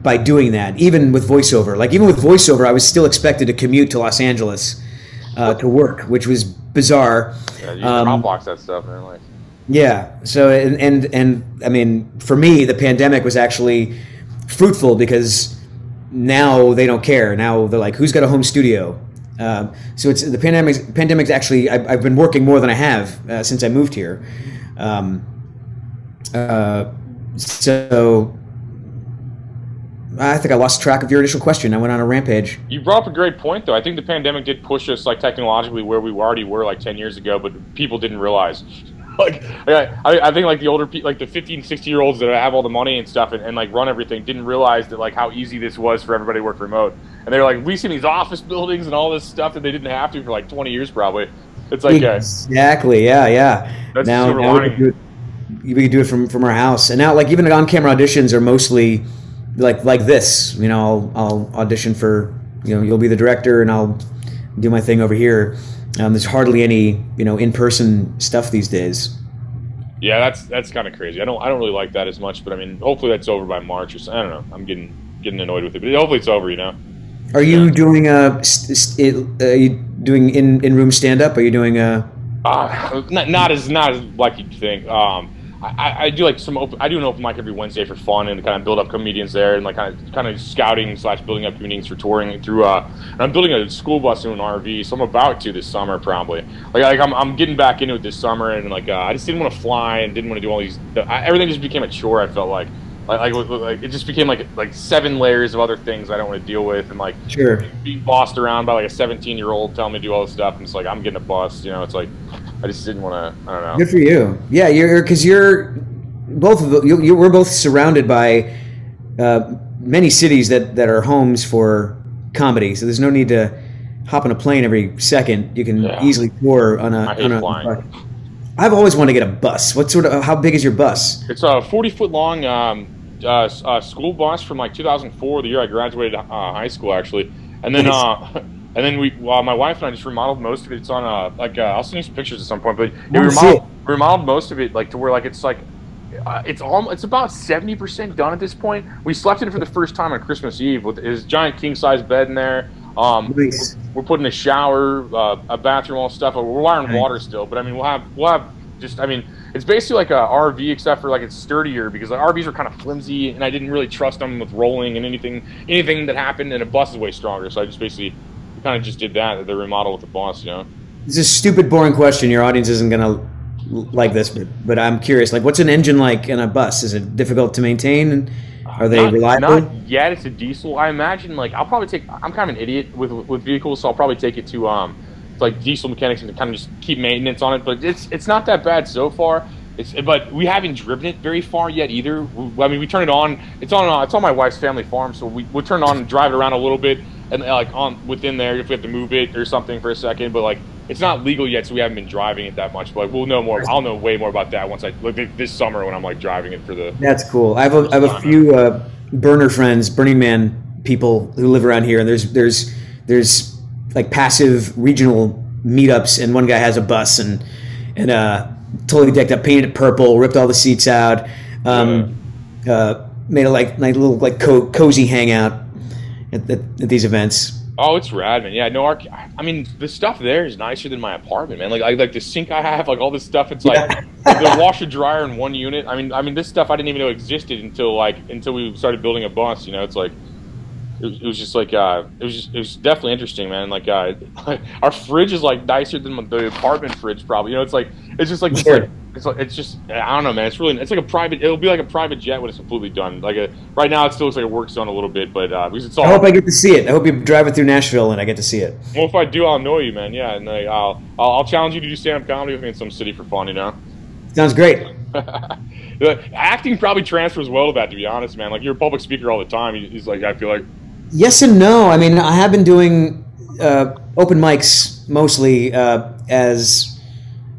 by doing that, even with voiceover. Like, even with voiceover, I was still expected to commute to Los Angeles uh, to work, which was bizarre. Yeah, you um, box that stuff, man. Like. Yeah. So, and, and, and I mean, for me, the pandemic was actually fruitful because now they don't care. Now they're like, who's got a home studio? Um, so it's the pandemic. Pandemic's actually I've, I've, been working more than I have uh, since I moved here. Um, uh, so I think I lost track of your initial question. I went on a rampage. You brought up a great point, though. I think the pandemic did push us like technologically where we already were like ten years ago, but people didn't realize. like I, I think like the older people like the 15 60 year olds that have all the money and stuff and, and like run everything didn't realize that like how easy this was for everybody to work remote and they're like we see these office buildings and all this stuff that they didn't have to for like 20 years probably it's like uh, exactly yeah yeah that's now, now we, can do it, we can do it from from our house and now like even on camera auditions are mostly like like this you know I'll, I'll audition for you know you'll be the director and I'll do my thing over here um, there's hardly any you know in person stuff these days. Yeah, that's that's kind of crazy. I don't I don't really like that as much, but I mean, hopefully that's over by March or so. I don't know. I'm getting getting annoyed with it, but hopefully it's over. You know. Are you yeah. doing a? St- are you doing in in room stand up? Are you doing a? Uh, not, not as not as like you'd think. Um, I, I, do like some open. I do an open mic every Wednesday for fun and kind of build up comedians there and like kind of kind of scouting slash building up comedians for touring through. Uh, and I'm building a school bus and an RV, so I'm about to this summer probably. Like like I'm, I'm getting back into it this summer and like uh, I just didn't want to fly and didn't want to do all these. I, everything just became a chore. I felt like. Like, like, like, it just became like like seven layers of other things I don't want to deal with, and like sure being bossed around by like a 17 year old telling me to do all this stuff, and it's like I'm getting a bus, you know. It's like I just didn't want to. I don't know. Good for you. Yeah, you're because you're both of the, you, you, we're both surrounded by uh, many cities that, that are homes for comedy. So there's no need to hop on a plane every second. You can yeah. easily tour on a. I hate on a, flying. I've always wanted to get a bus. What sort of? How big is your bus? It's a 40 foot long um, uh, uh, school bus from like 2004, the year I graduated uh, high school, actually. And then, uh, and then we, well, my wife and I just remodeled most of it. It's on a uh, like I'll send you some pictures at some point, but we remodeled, remodeled most of it like to where like it's like uh, it's all it's about 70% done at this point. We slept in it for the first time on Christmas Eve with his giant king size bed in there. Um, nice. we're, we're, putting a shower, uh, a bathroom, all stuff. We're wiring nice. water still, but I mean, we'll have we'll have just I mean, it's basically like a RV except for like it's sturdier because the RVs are kind of flimsy, and I didn't really trust them with rolling and anything anything that happened. And a bus is way stronger, so I just basically kind of just did that. The remodel with the bus, you know. It's a stupid, boring question. Your audience isn't gonna like this, but but I'm curious. Like, what's an engine like in a bus? Is it difficult to maintain? Are they not, reliable? Not yet. It's a diesel. I imagine. Like, I'll probably take. I'm kind of an idiot with with vehicles, so I'll probably take it to um, like diesel mechanics and kind of just keep maintenance on it. But it's it's not that bad so far. It's, but we haven't driven it very far yet either. I mean, we turn it on. It's on. Uh, it's on my wife's family farm, so we we turn it on and drive it around a little bit, and like on within there if we have to move it or something for a second. But like it's not legal yet, so we haven't been driving it that much. But we'll know more. I'll know way more about that once I like this summer when I'm like driving it for the. That's cool. I have a, I have a few uh, burner friends, Burning Man people who live around here, and there's there's there's like passive regional meetups, and one guy has a bus and and uh, totally decked up, painted it purple, ripped all the seats out, um, uh, made a like like little like co- cozy hangout at, at, at these events. Oh, it's rad, man. Yeah, no, our, I mean, the stuff there is nicer than my apartment, man. Like, I, like the sink I have, like all this stuff. It's like the washer dryer in one unit. I mean, I mean, this stuff I didn't even know existed until like until we started building a bus. You know, it's like it was, it was just like uh, it was just it was definitely interesting, man. Like uh, our fridge is like nicer than the apartment fridge, probably. You know, it's like it's just like, it's like it's like it's just I don't know, man. It's really it's like a private. It'll be like a private jet when it's completely done. Like a, right now, it still looks like a work zone a little bit, but uh, because it's all. I hope I get to see it. I hope you drive it through Nashville and I get to see it. Well, if I do, I'll know you, man. Yeah, and like, I'll, I'll I'll challenge you to do stand up comedy with me in some city for fun. You know. Sounds great. Acting probably transfers well to that, to be honest, man. Like you're a public speaker all the time. He's like, I feel like. Yes and no. I mean, I have been doing uh, open mics mostly uh, as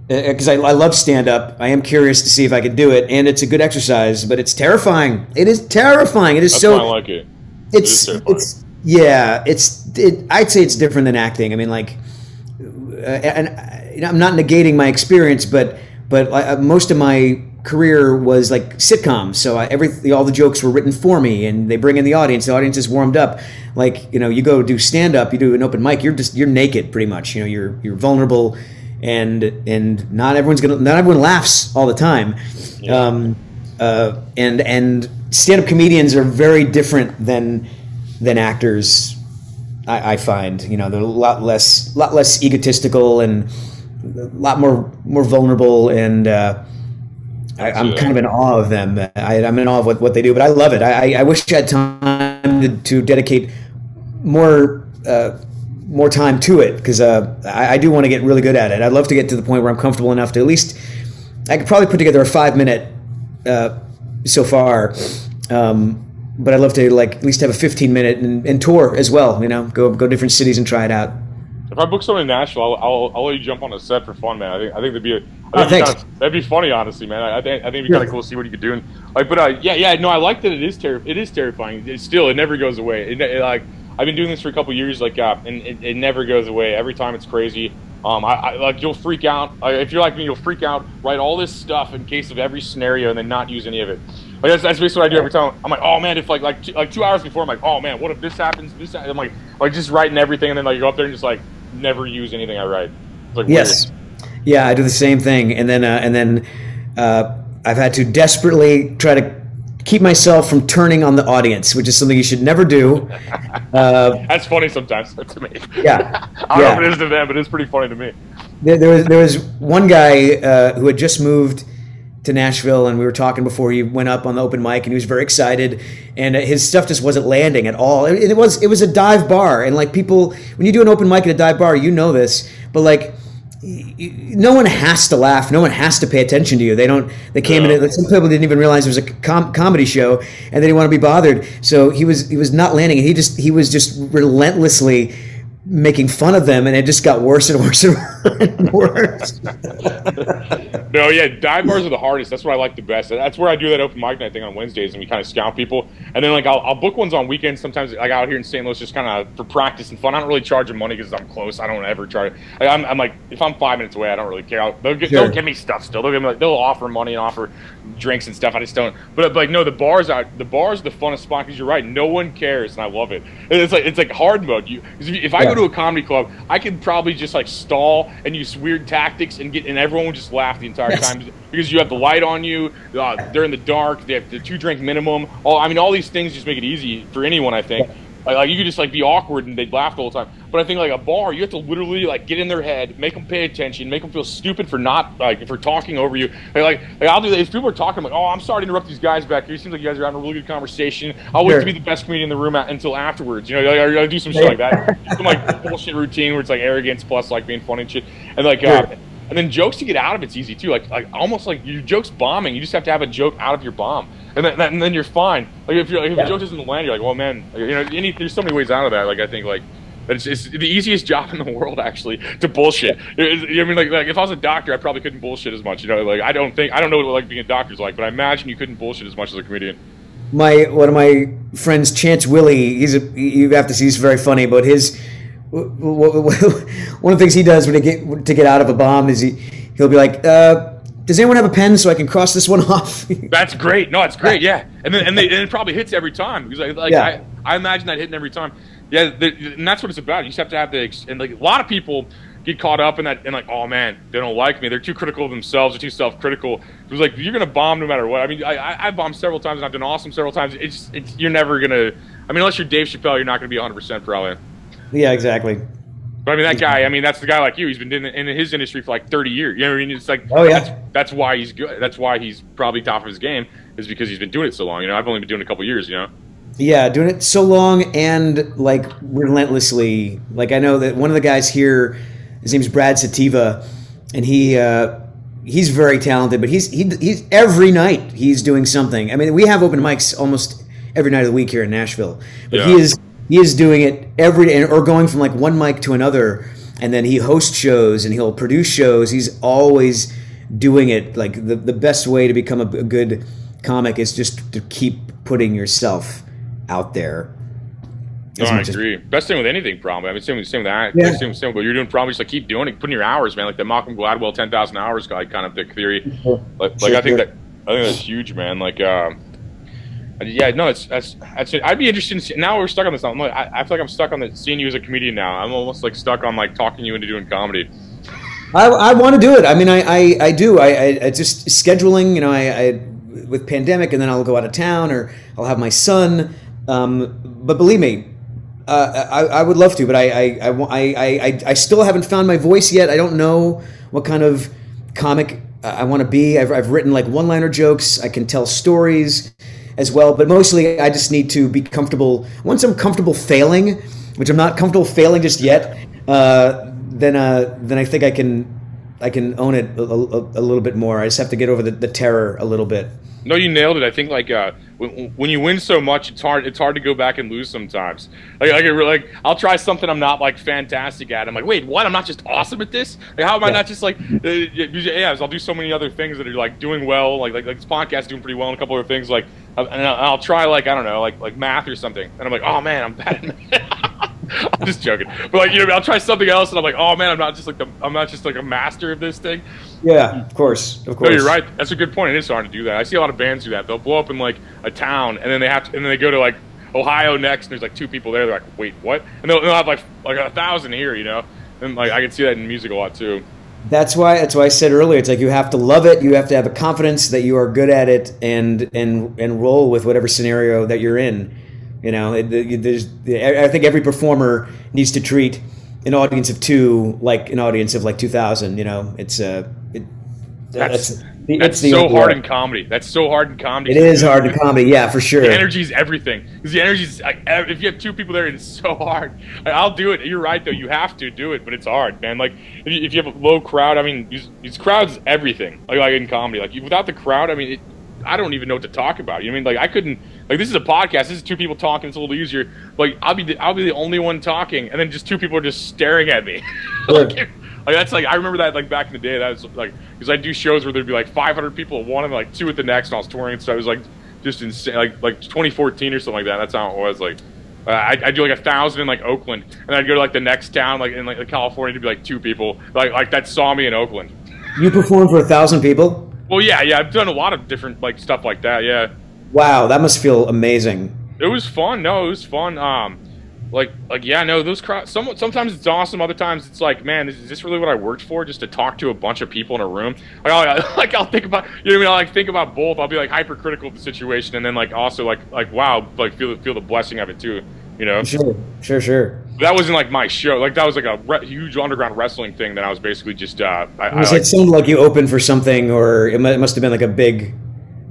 because I, I love stand up. I am curious to see if I could do it, and it's a good exercise, but it's terrifying. It is terrifying. It is That's so. I like it. It's it it's yeah. It's it, I'd say it's different than acting. I mean, like, uh, and you know, I'm not negating my experience, but but uh, most of my career was like sitcoms. So I, every all the jokes were written for me, and they bring in the audience. The audience is warmed up. Like you know, you go do stand up, you do an open mic. You're just you're naked, pretty much. You know, you're you're vulnerable, and and not everyone's gonna not everyone laughs all the time. Um, uh, and and stand up comedians are very different than than actors. I, I find you know they're a lot less lot less egotistical and a lot more more vulnerable and. Uh, I, I'm kind of in awe of them. I, I'm in awe of what, what they do, but I love it. I, I, I wish I had time to, to dedicate more uh, more time to it because uh, I, I do want to get really good at it. I'd love to get to the point where I'm comfortable enough to at least I could probably put together a five minute uh, so far. Um, but I'd love to like at least have a 15 minute and, and tour as well. You know, go go different cities and try it out. If I book someone in Nashville, I'll, I'll, I'll let you jump on a set for fun, man. I think I think that'd be a, I think Oh, be kinda- that'd be funny, honestly, man. I, I think I think it'd be kind of cool to see what you could do. And like, but uh, yeah, yeah, no, I like that. It is ter- It is terrifying. It's still, it never goes away. It, it, like I've been doing this for a couple years, like, uh, and it, it never goes away. Every time it's crazy. Um, I, I like you'll freak out uh, if you're like me. You'll freak out, write all this stuff in case of every scenario, and then not use any of it. Like that's, that's basically what I do every time. I'm like, oh man, if like like two, like two hours before, I'm like, oh man, what if this happens? This hap-" I'm like like just writing everything, and then like go up there and just like never use anything I write. Like Yes. Yeah, I do the same thing, and then uh, and then uh, I've had to desperately try to keep myself from turning on the audience, which is something you should never do. Uh, That's funny sometimes to me. Yeah. I don't Yeah. know if it is to them, but it's pretty funny to me. there, there was there was one guy uh, who had just moved to Nashville, and we were talking before he went up on the open mic, and he was very excited, and uh, his stuff just wasn't landing at all. And it was it was a dive bar, and like people, when you do an open mic at a dive bar, you know this, but like. No one has to laugh. No one has to pay attention to you. They don't. They came in. Like some people didn't even realize it was a com- comedy show, and they didn't want to be bothered. So he was he was not landing, and he just he was just relentlessly making fun of them, and it just got worse and worse and worse. No, yeah, dive bars are the hardest. That's what I like the best. That's where I do that open mic night thing on Wednesdays, and we kind of scout people. And then like I'll, I'll book ones on weekends sometimes, like out here in St. Louis, just kind of for practice and fun. I don't really charge them money because I'm close. I don't ever charge. Like, I'm, I'm like if I'm five minutes away, I don't really care. I'll, they'll, get, Sure. they'll give me stuff still. They'll give me like they'll offer money and offer drinks and stuff. I just don't. But, like no, the bars are the bars the funnest spot because you're right. No one cares, and I love it. It's like it's like hard mode. You 'cause if, if I Yeah. go to a comedy club, I could probably just like stall and use weird tactics and get and everyone would just laugh the entire Yes. time because you have the light on you. Uh, they're in the dark. They have the two drink minimum. All I mean, all these things just make it easy for anyone. I think. Like, like you could just like be awkward and they'd laugh the whole time. But I think like a bar, you have to literally like get in their head, make them pay attention, make them feel stupid for not like for talking over you. Like like, like I'll do that if people are talking I'm like, oh, I'm sorry to interrupt these guys back here. It seems like you guys are having a really good conversation. I'll wait Sure. to be the best comedian in the room until afterwards. You know, I, I do some shit like that. Some like bullshit routine where it's like arrogance plus like being funny and shit. And like uh, Sure. And then jokes to get out of it's easy too. Like like almost like your joke's bombing. You just have to have a joke out of your bomb, and then and then you're fine. Like if you're like, if Yeah. a joke doesn't land, you're like, well, man, like, you know, any, there's so many ways out of that. Like I think like. It's, it's the easiest job in the world, actually, to bullshit. It- I mean, like, like if I was a doctor, I probably couldn't bullshit as much. You know, like I don't think I don't know what like being a doctor's like, but I imagine you couldn't bullshit as much as a comedian. my one of my friends, Chance Willie, he's a you have to see he's very funny, but his one of the things he does when he get to get out of a bomb is he he'll be like, uh, "Does anyone have a pen so I can cross this one off?" That's great. No, it's great. Yeah, and then and, they, and it probably hits every time because like, like Yeah. I, I imagine that hitting every time. Yeah, the, and that's what it's about. You just have to have the and like a lot of people get caught up in that and like, oh man, they don't like me. They're too critical of themselves. They're too self-critical. It was like you're gonna bomb no matter what. I mean, I I, I bombed several times and I've done awesome several times. It's it's you're never gonna. I mean, unless you're Dave Chappelle, you're not gonna be 100 percent probably. Yeah, exactly. But I mean, that guy. I mean, that's the guy like you. He's been in, in his industry for like 30 years. You know what I mean? It's like, Oh, yeah. That's, that's why he's good. That's why he's probably top of his game is because he's been doing it so long. You know, I've only been doing it a couple years. You know. Yeah, doing it so long and like relentlessly. Like I know that one of the guys here, his name's Brad Sativa, and he uh, he's very talented. But he's he, he's every night he's doing something. I mean, we have open mics almost every night of the week here in Nashville, but he is he is doing it every day, or going from like one mic to another, and then he hosts shows and he'll produce shows. He's always doing it. Like the the best way to become a, a good comic is just to keep putting yourself out there. No, I much as- agree. Best thing with anything, probably. I mean, same same with that. Yeah. Same, same But you're doing. Probably just like keep doing it, putting your hours, man. Like the Malcolm Gladwell 10,000 hours guy kind of the theory. Like, like Sure, I think sure. that I think that's huge, man. Like, um, yeah, no, it's that's that's. It. I'd be interested. In, see- now we're stuck on this. I'm like, I, I feel like I'm stuck on the seeing you as a comedian now. I'm almost like stuck on like talking you into doing comedy. I, I want to do it. I mean, I, I, I do. I, I, just scheduling. You know, I, I with pandemic, and then I'll go out of town, or I'll have my son. Um, but believe me, uh, I, I would love to, but I, I, I, I, I, still haven't found my voice yet. I don't know what kind of comic I want to be. I've, I've written like one-liner jokes. I can tell stories as well, but mostly I just need to be comfortable. Once I'm comfortable failing, which I'm not comfortable failing just yet, uh, then uh, then I think I can I can own it a, a, a little bit more. I just have to get over the, the terror a little bit. No, you nailed it. I think like uh, when, when you win so much, it's hard. It's hard to go back and lose sometimes. Like, like, like I'll try something I'm not like fantastic at. I'm like, wait, what? I'm not just awesome at this. Like, how am I not just like? Uh, yeah, I'll do so many other things that are like doing well. Like, like, like this podcast is doing pretty well, and a couple other things. Like, uh, and I'll, I'll try like I don't know, like like math or something, and I'm like, oh man, I'm bad at math. I'm just joking, but like you know, I'll try something else, and I'm like, oh man, I'm not just like the, I'm not just like a master of this thing. Yeah, of course, of course. No, you're right. That's a good point. It is hard to do that. I see a lot of bands do that. They'll blow up in like a town, and then they have to, and then they go to like Ohio next, and there's like two people there. They're like, wait, what? And they'll, they'll have like like a thousand here, you know. And like I can see that in music a lot too. That's why. That's why I said earlier. It's like you have to love it. You have to have a confidence that you are good at it, and and and roll with whatever scenario that you're in. You know, it, there's. I think every performer needs to treat an audience of two like an audience of like two thousand. You know, it's uh, it, That's that's the so only hard in comedy. That's so hard in comedy. It is hard in comedy, yeah, for sure. The energy is everything. Because the energy is like if you have two people there, it's so hard. Like, I'll do it. You're right though. You have to do it, but it's hard, man. Like if you, if you have a low crowd, I mean, these, these crowds, everything. Like like in comedy, like without the crowd, I mean, it, I don't even know what to talk about. You know what I mean? Like I couldn't. Like this is a podcast. This is two people talking. It's a little easier. Like I'll be the, I'll be the only one talking, and then just two people are just staring at me. like, like that's like I remember that like back in the day. That was like because I do shows where there'd be like 500 people at one and like two at the next, and I was touring. So I was like just insane. Like like 2014 or something like that. That's how it was. Like uh, I I do like a thousand in like Oakland, and I'd go to like the next town, like in like California, to be like two people, like like that saw me in Oakland. You perform for a thousand people. Well, yeah, yeah, I've done a lot of different like stuff like that. Yeah. Wow, that must feel amazing. It was fun. No, it was fun. Um, like, like, yeah, no, those crowds. Some, sometimes it's awesome. Other times it's like, man, is this really what I worked for? Just to talk to a bunch of people in a room. Like, I'll, like, I'll think about, you know what I mean? I'll like think about both. I'll be like hypercritical of the situation, and then like also like, like, wow, like feel feel the blessing of it too. You know, Sure, sure, sure. that wasn't like my show. Like that was like a re- huge underground wrestling thing that I was basically just. Uh, I, I, Was like, it sounded like you opened for something, or it mu- it must have been like a big,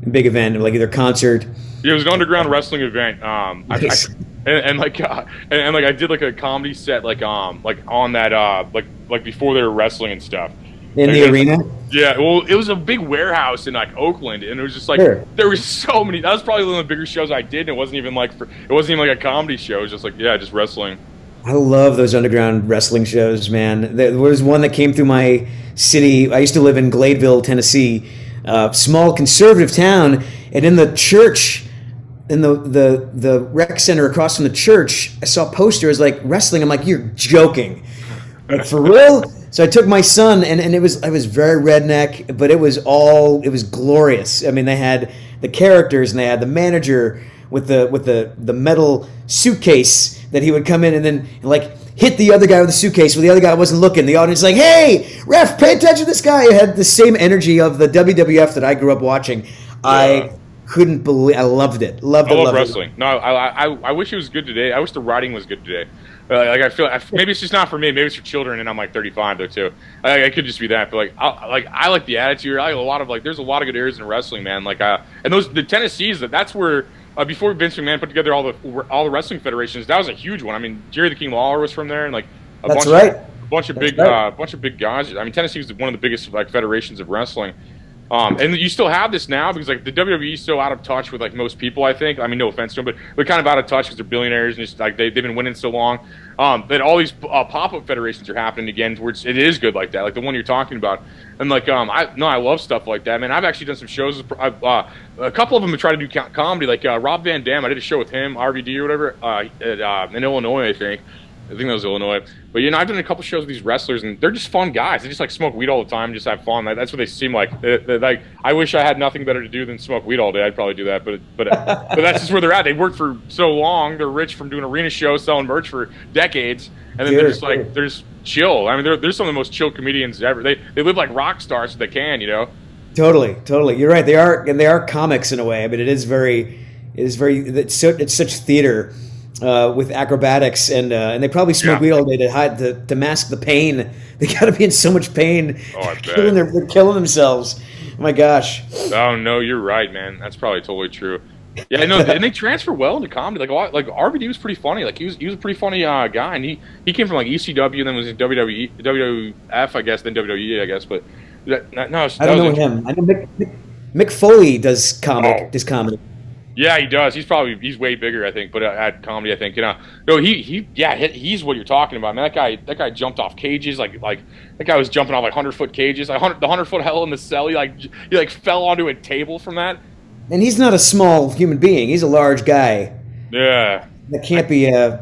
big event, like either concert. Yeah, it was an underground wrestling event. Um, I, I, and, and like, uh, and, and like I did like a comedy set, like um, like on that, uh, like like before they were wrestling and stuff. In the arena? Yeah, well, it was a big warehouse in like Oakland, and it was just like Sure. there was so many. That was probably one of the bigger shows I did. And it wasn't even like for, it wasn't even like a comedy show. It was just like yeah, just wrestling. I love those underground wrestling shows, man. There was one that came through my city. I used to live in Gladeville, Tennessee, uh, small conservative town, and in the church in the the the rec center across from the church, I saw posters like wrestling. I'm like, you're joking, like for real. So I took my son, and, and it was I was very redneck, but it was all it was glorious. I mean, they had the characters, and they had the manager with the with the the metal suitcase that he would come in and then like hit the other guy with the suitcase when the other guy wasn't looking. The audience is like, "Hey, ref, pay attention to this guy." It had the same energy of the WWF that I grew up watching. I couldn't believe. I loved it. Loved I it. love loved wrestling. No, I, I I wish it was good today. I wish the writing was good today. Like I feel, maybe it's just not for me. Maybe it's for children, and I'm like 35 though too. I, I could just be that. But like, I, like I like the attitude. I like a lot of like. There's a lot of good areas in wrestling, man. Like, uh, and those the Tennessee's that that's where. Uh, before Vince McMahon put together all the all the wrestling federations, that was a huge one. I mean, Jerry the King Lawler was from there, and like a That's bunch right. of a bunch of That's big right. uh, bunch of big guys. I mean, Tennessee was one of the biggest like federations of wrestling. Um, and you still have this now because like the WWE is so out of touch with like most people. I think. I mean, no offense to them, but they're kind of out of touch because they're billionaires and just like they, they've been winning so long. Um, that all these uh, pop-up federations are happening again, where it's, good like that, like the one you're talking about. And like, um, I no, I love stuff like that, man. I've actually done some shows. I've, uh, a couple of them have tried to do comedy, like uh, Rob Van Dam. I did a show with him, RVD or whatever, uh, uh, in Illinois, I think. I think that was Illinois. But you know, I've done a couple shows with these wrestlers, and they're just fun guys. They just like smoke weed all the time, just have fun. Like, that's what they seem like. They, they- like, I wish I had nothing better to do than smoke weed all day. I'd probably do that, but but but that's just where they're at. They worked for so long. They're rich from doing arena shows, selling merch for decades, and then they're just like they're just chill. I mean, they're, they're some of the most chill comedians ever. They they live like rock stars if they can, you know. Totally, totally. You're right. They are, and they are comics in a way. I mean, it is very, it is very. It's, so, it's such theater uh, with acrobatics, and uh, and they probably smoke Yeah. weed all day to hide to, to mask the pain. They got to be in so much pain. Oh, I killing bet. their, they're killing themselves. Oh my gosh. Oh no, you're right, man. That's probably totally true. Yeah, no, and they transfer well into comedy. Like a lot, like RVD was pretty funny. Like he was, he was a pretty funny uh, guy, and he he came from like ECW, and then was in WWE, WWF, I guess, then WWE, I guess. But that, no, that I don't know him. I know Mick, Mick, Mick Foley does comic. Oh. Does comedy. Yeah, he does. He's probably he's way bigger, I think. But uh, at comedy, I think you know. No, he he yeah, he's what you're talking about, man. That guy that guy jumped off cages like like that guy was jumping off like hundred foot cages, like 100, the hundred foot hell in the cell. He like he like fell onto a table from that. And he's not a small human being. He's a large guy. Yeah. That can't be uh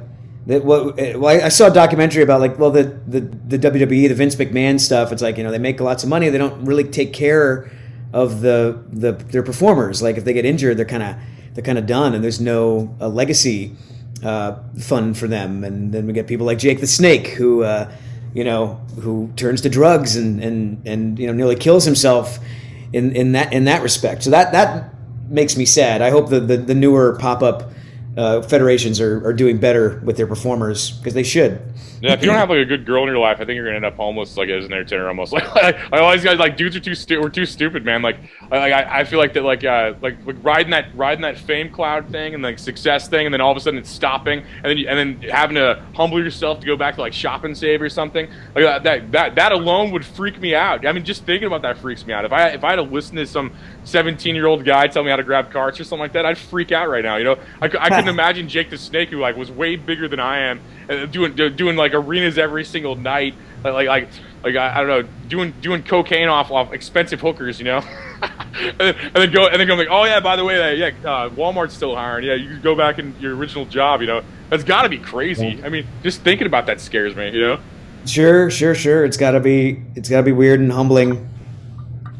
that what well, I I saw a documentary about like well the, the the WWE the Vince McMahon stuff it's like you know they make lots of money they don't really take care of the the their performers like if they get injured they're kind of they're kind of done and there's no uh, legacy uh, for them. And then we get people like Jake the Snake who uh, you know who turns to drugs and and and you know nearly kills himself in in that in that respect. So that that makes me sad. I hope the the, the newer pop up uh, federations are, are doing better with their performers because they should. Yeah, if you don't have like a good girl in your life, I think you're gonna end up homeless, like as an entertainer, almost. Like, like, like these guys, like dudes are too stu- we're too stupid, man. Like, I, I, I feel like that, like, uh, like, like riding that riding that fame cloud thing and like success thing, and then all of a sudden it's stopping, and then you, and then having to humble yourself to go back to like shop and save or something. Like that, that that that alone would freak me out. I mean, just thinking about that freaks me out. If I if I had to listen to some 17 year old guy tell me how to grab carts or something like that, I'd freak out right now. You know, I, I couldn't imagine Jake the Snake, who like was way bigger than I am, uh, doing doing like arenas every single night, like like like, like I, I don't know, doing doing cocaine off off expensive hookers, you know, and, then, and then go and then go like, oh yeah, by the way, uh, yeah, uh, Walmart's still hiring. Yeah, you can go back in your original job. You know, that's got to be crazy. I mean, just thinking about that scares me. You know. Sure, sure, sure. It's gotta be it's gotta be weird and humbling.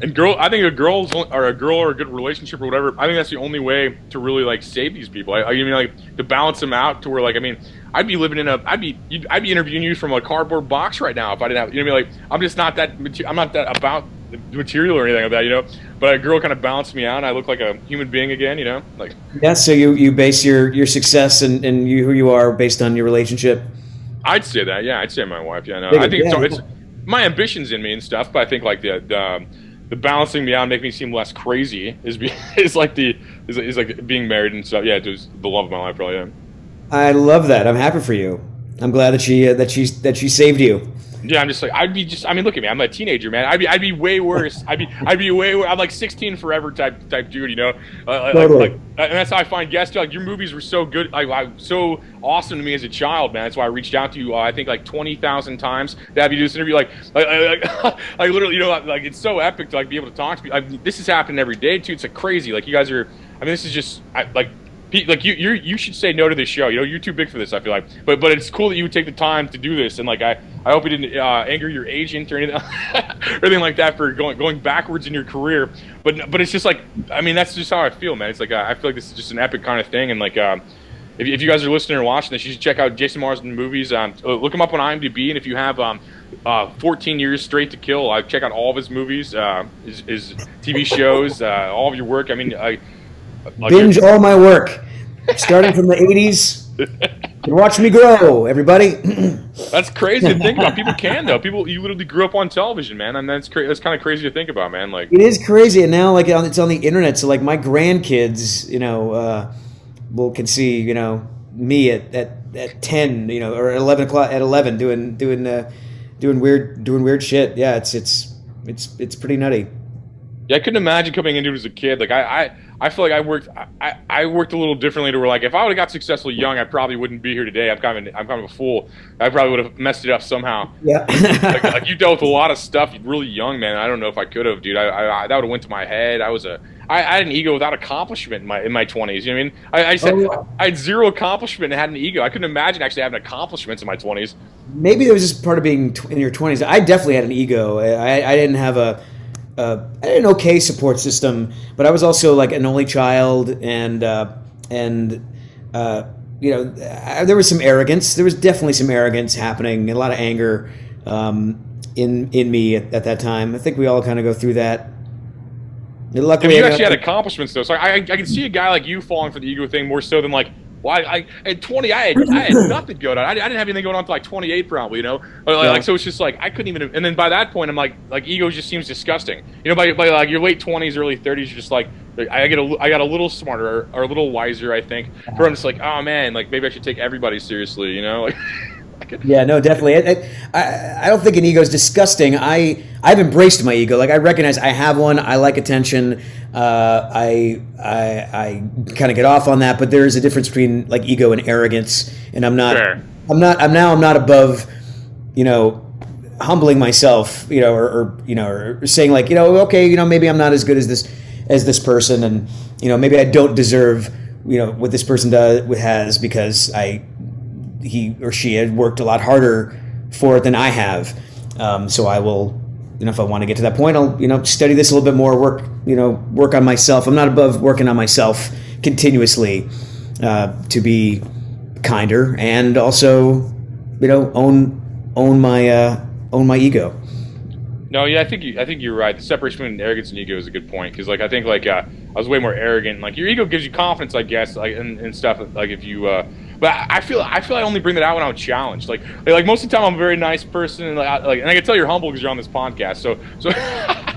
And girl, I think a girl's or a girl or a good relationship or whatever. I think that's the only way to really like save these people. I, I mean, like to balance them out to where like I mean, I'd be living in a, I'd be, you'd, I'd be interviewing you from a cardboard box right now if I didn't have, you know, what I mean, like I'm just not that, I'm not that about the material or anything like that, you know. But a girl kind of balanced me out, and I look like a human being again, you know, like. Yeah, so you, you base your, your success and, and you, who you are based on your relationship. I'd say that, yeah, I'd say my wife, yeah. No, I think yeah, it's, yeah. it's my ambitions in me and stuff, but I think like the the, um, the balancing me out, and making me seem less crazy is be, is like the is, is like being married and stuff. Yeah, it was the love of my life, probably. Yeah. I love that. I'm happy for you. I'm glad that she uh, that she that she saved you. Yeah, I'm just like I'd be just. I mean, look at me. I'm a teenager, man. I'd be I'd be way worse. I'd be I'd be way. I'm like 16 forever type type dude, you know. Uh, Totally. like, and that's how I find guests. Like your movies were so good, like, like so awesome to me as a child, man. That's why I reached out to you. Uh, I think like 20,000 times to have you do this interview. Like like like, like literally, you know, like it's so epic to like be able to talk to people. Like, this is happening every day too. It's like crazy. Like you guys are. I mean, this is just I, like like you, you, you should say no to this show. You know, you're too big for this. I feel like, but but it's cool that you would take the time to do this. And like, I, I hope you didn't uh, anger your agent or anything, or anything like that for going going backwards in your career. But but it's just like, I mean, that's just how I feel, man. It's like uh, I feel like this is just an epic kind of thing, and like. Um, if, if you guys are listening or watching this, you should check out Jason Marsden movies. Um, look him up on IMDb, and if you have um, uh, 14 years straight to kill, I check out all of his movies, uh, his, his TV shows, uh, all of your work. I mean, I, like Binge all my work, starting from the '80s. And watch me grow, everybody. That's crazy to think about. People can though. People, you literally grew up on television, man, and that's cra- that's kind of crazy to think about, man. Like, It is crazy, and now like it's on the internet. So like my grandkids, you know, uh, will can see you know me at, at, at ten, you know, or at eleven o'clock at eleven doing doing uh, doing weird doing weird shit. Yeah, it's it's it's it's pretty nutty. Yeah, I couldn't imagine coming into it as a kid. Like, I, I, I feel like I worked, I, I- worked a little differently. To where like, if I would have got successful young, I probably wouldn't be here today. I'm kind of, I'm kind of a fool. I probably would have messed it up somehow. Yeah. like, like you dealt with a lot of stuff really young, man. I don't know if I could have, dude. I, I, I that would have went to my head. I was a, I, I had an ego without accomplishment in my in my twenties. You know what I mean? I, I said Oh, yeah. I had zero accomplishment and had an ego. I couldn't imagine actually having accomplishments in my twenties. Maybe it was just part of being tw- in your twenties. I definitely had an ego. I, I didn't have a, had an okay support system, but I was also like an only child, and uh, and uh, you know I, there was some arrogance. There was definitely some arrogance happening, a lot of anger um, in in me at, at that time. I think we all kind of go through that. Luckily, you actually had accomplishments though, so I, I can see a guy like you falling for the ego thing more so than like. Well, I, I at 20, I had, I had nothing going on. I, I didn't have anything going on until like 28, probably. You know, or like, Yeah. like, so it's just like I couldn't even. And then by that point, I'm like, like ego just seems disgusting. You know, by, by like your late 20s, early 30s, you're just like, I get a, I got a little smarter or a little wiser, I think. Where I'm just like, oh man, like maybe I should take everybody seriously. You know, like. Yeah, no, definitely. I, I, I don't think an ego is disgusting. I I've embraced my ego. Like I recognize I have one. I like attention. Uh, I I I kind of get off on that, but there is a difference between like ego and arrogance. And I'm not. Sure. I'm not. I'm now. I'm not above. You know, humbling myself. You know, or, or you know, or saying like, you know, okay, you know, maybe I'm not as good as this as this person, and you know, maybe I don't deserve you know what this person does has because I he or she had worked a lot harder for it than I have. Um, so I will, you know, if I want to get to that point, I'll, you know, study this a little bit more, work, you know, work on myself. I'm not above working on myself continuously uh, to be kinder and also, you know, own own my uh, own my ego. No, yeah, I think you, I think you're right. The separation between arrogance and ego is a good point because, like, I think like uh, I was way more arrogant. Like, your ego gives you confidence, I guess, like and, and stuff. Like, if you, uh, but I I feel I feel I only bring that out when I'm challenged. Like, like, most of the time I'm a very nice person, and like, I, like and I can tell you're humble because you're on this podcast. So, so.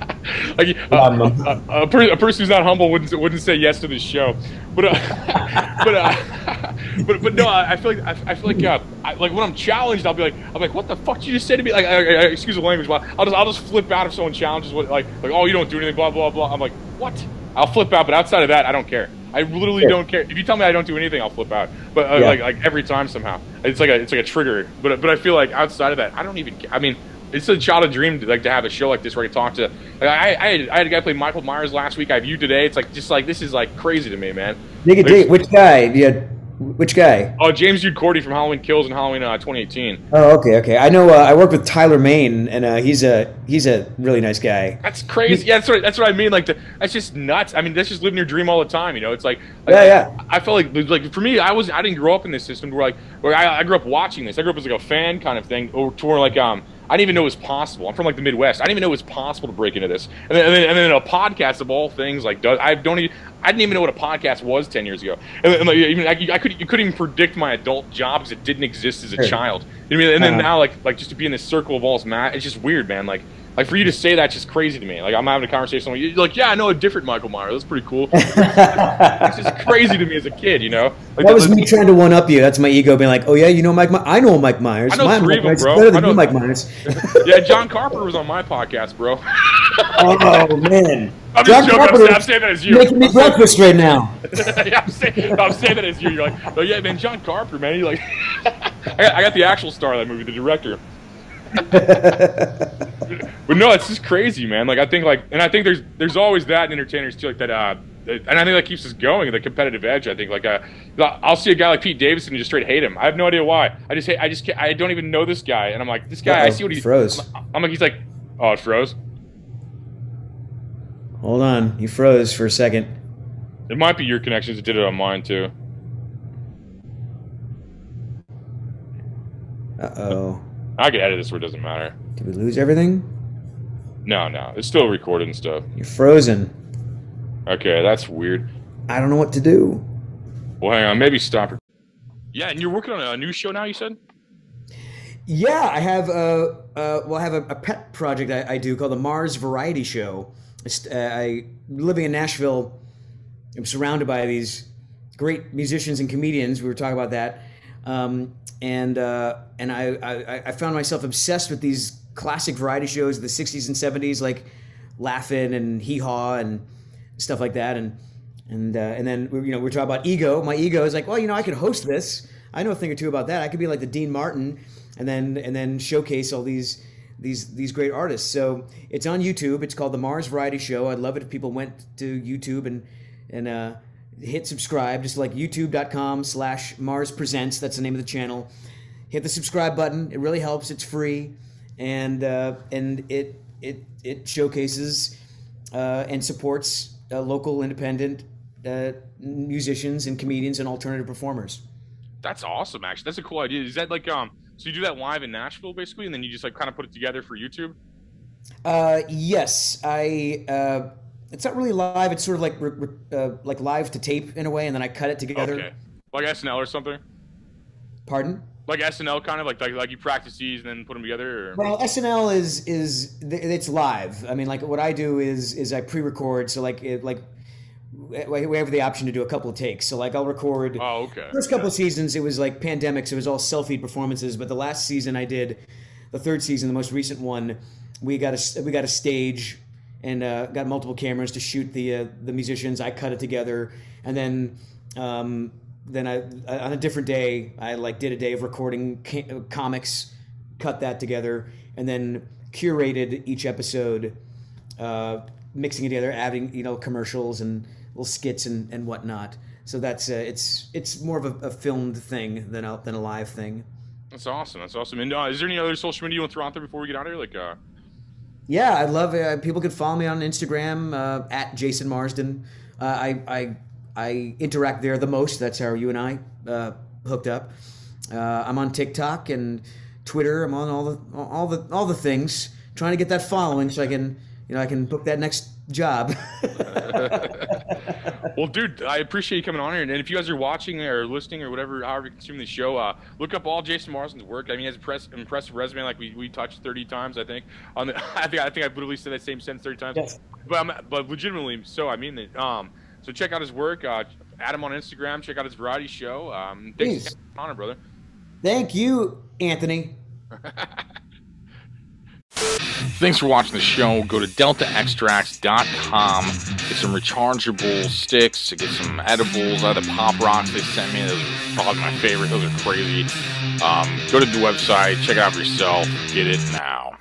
like uh, a, per, a person who's not humble wouldn't wouldn't say yes to this show, but uh, but uh, but but no, I I feel like I, I feel like uh, I, like when I'm challenged, I'll be like I'm like what the fuck did you just say to me? Like excuse the language, but I'll just I'll just flip out if someone challenges what like like oh you don't do anything blah blah blah. I'm like what? I'll flip out, but outside of that, I don't care. I literally Sure. don't care. If you tell me I don't do anything, I'll flip out. But uh, Yeah. like like every time somehow, it's like a it's like a trigger. But but I feel like outside of that, I don't even. I mean, it's a child of dream to like to have a show like this where I can talk to. Like, I I had, I had a guy play Michael Myers last week. I have you today. It's like just like this is like crazy to me, man. Dig it, dig. Which guy? Yeah, which guy? Oh, James Jude Courtney from Halloween Kills and Halloween uh, 2018. Oh, okay, okay. I know. Uh, I work with Tyler Mane, and uh, he's a he's a really nice guy. That's crazy. Yeah, that's what that's what I mean. Like the, that's just nuts. I mean, that's just living your dream all the time. You know, it's like, like Yeah, yeah. I, I felt like like for me, I was I didn't grow up in this system where like where I, I grew up watching this. I grew up as like a fan kind of thing, or to where like um I didn't even know it was possible. I'm from like the Midwest. I didn't even know it was possible to break into this. And then and then, and then a podcast of all things like does I don't even I didn't even know what a podcast was ten years ago. And, and like even I, I could you couldn't even predict my adult job because it didn't exist as a child. You know I mean? And then Uh-huh. now like like just to be in this circle of all this mat, it's just weird, man. Like like for you to say that's just crazy to me. Like I'm having a conversation with you, you're like, yeah, I know a different Michael Myers. That's pretty cool. it's just crazy to me as a kid, you know. Like, That was me trying to one up you. That's my ego being like, "Oh yeah, you know Mike. My- I know Mike Myers. I know My three Mike of 'em, Myers bro. better I know- you, Mike Myers." yeah, John Carpenter was on my podcast, bro. oh man, I'm John just joking. I'm, Carpenter saying- I'm saying that as you. making me breakfast right now. yeah, I'm saying, I'm saying that as you. You're like, oh yeah, man, John Carpenter, man. He like, I got, I got the actual star of that movie, the director. But no, it's just crazy, man. Like I think like, and I think there's there's always that in entertainers too, like that. Uh, and I think that keeps us going. The competitive edge. I think like uh, I'll see a guy like Pete Davidson and just straight hate him. I have no idea why. I just hate. I just can't, I don't even know this guy, and I'm like this guy. Uh-oh, I see what he froze. I'm, I'm like he's like oh it froze. Hold on, you froze for a second. It might be your connections that did it on mine too. Uh oh. I can edit this where it doesn't matter. Did we lose everything? No, no, it's still recorded and stuff. You're frozen. Okay, that's weird. I don't know what to do. Well, hang on, maybe stop. rec- Yeah, and you're working on a new show now. You said. Yeah, I have a uh, well, I have a, a pet project I, I do called the Mars Variety Show. It's, uh, I living in Nashville. I'm surrounded by these great musicians and comedians. We were talking about that, um, and uh, and I, I I found myself obsessed with these classic variety shows of the '60s and '70s, like Laugh-In and Hee Haw and stuff like that, and and uh, and then you know we we're talking about ego. My ego is like, well, you know, I could host this. I know a thing or two about that. I could be like the Dean Martin, and then and then showcase all these these these great artists. So it's on YouTube. It's called the Mars Variety Show. I'd love it if people went to YouTube and and uh, hit subscribe. Just like YouTube.com slash Mars Presents. That's the name of the channel. Hit the subscribe button. It really helps. It's free, and uh, and it it it showcases uh, and supports uh, local independent uh, musicians and comedians and alternative performers. That's awesome. Actually, that's a cool idea. Is that like um? So you do that live in Nashville, basically, and then you just like kind of put it together for YouTube. Uh, yes, I. Uh, it's not really live. It's sort of like uh, like live to tape in a way, and then I cut it together. Okay. Like SNL or something. Pardon? Like SNL, kind of like like like you practice these and then put them together. Or... Well, SNL is is it's live. I mean, like what I do is is I pre-record. So like it, like we have the option to do a couple of takes. So like I'll record. Oh, okay. First couple of seasons, it was like pandemics. It was all self-feed performances. But the last season I did, the third season, the most recent one, we got a we got a stage and uh, got multiple cameras to shoot the uh, the musicians. I cut it together, and then um, then I on a different day I like did a day of recording ca- comics, cut that together, and then curated each episode, uh, mixing it together, adding you know commercials and little skits and, and whatnot. So that's uh, it's it's more of a, a filmed thing than a than a live thing. That's awesome. That's awesome. And uh, is there any other social media you want to throw out there before we get out of here? Like, uh, Yeah, I'd love uh, people can follow me on Instagram uh, at Jason Marsden. Uh, I, I I interact there the most. That's how you and I uh, hooked up. Uh, I'm on TikTok and Twitter. I'm on all the all the all the things, trying to get that following so I can you know I can book that next job. well, dude, I appreciate you coming on here. And if you guys are watching or listening or whatever, however you consume the show, uh, look up all Jason Marsden's work. I mean, he has a press, impressive resume, like we, we touched 30 times, I think. On the, I think I think I've literally said that same sentence 30 times. Yes. But I'm, but legitimately, so I mean it. Um, so check out his work. Uh, add him on Instagram. Check out his variety show. Um, thanks Please. for coming on, brother. Thank you, Anthony. Thanks for watching the show. Go to deltaextrax.com. Get some rechargeable sticks. To get some edibles. Out of the pop rocks they sent me. Those are probably my favorite. Those are crazy. Um, go to the website. Check it out for yourself. Get it now.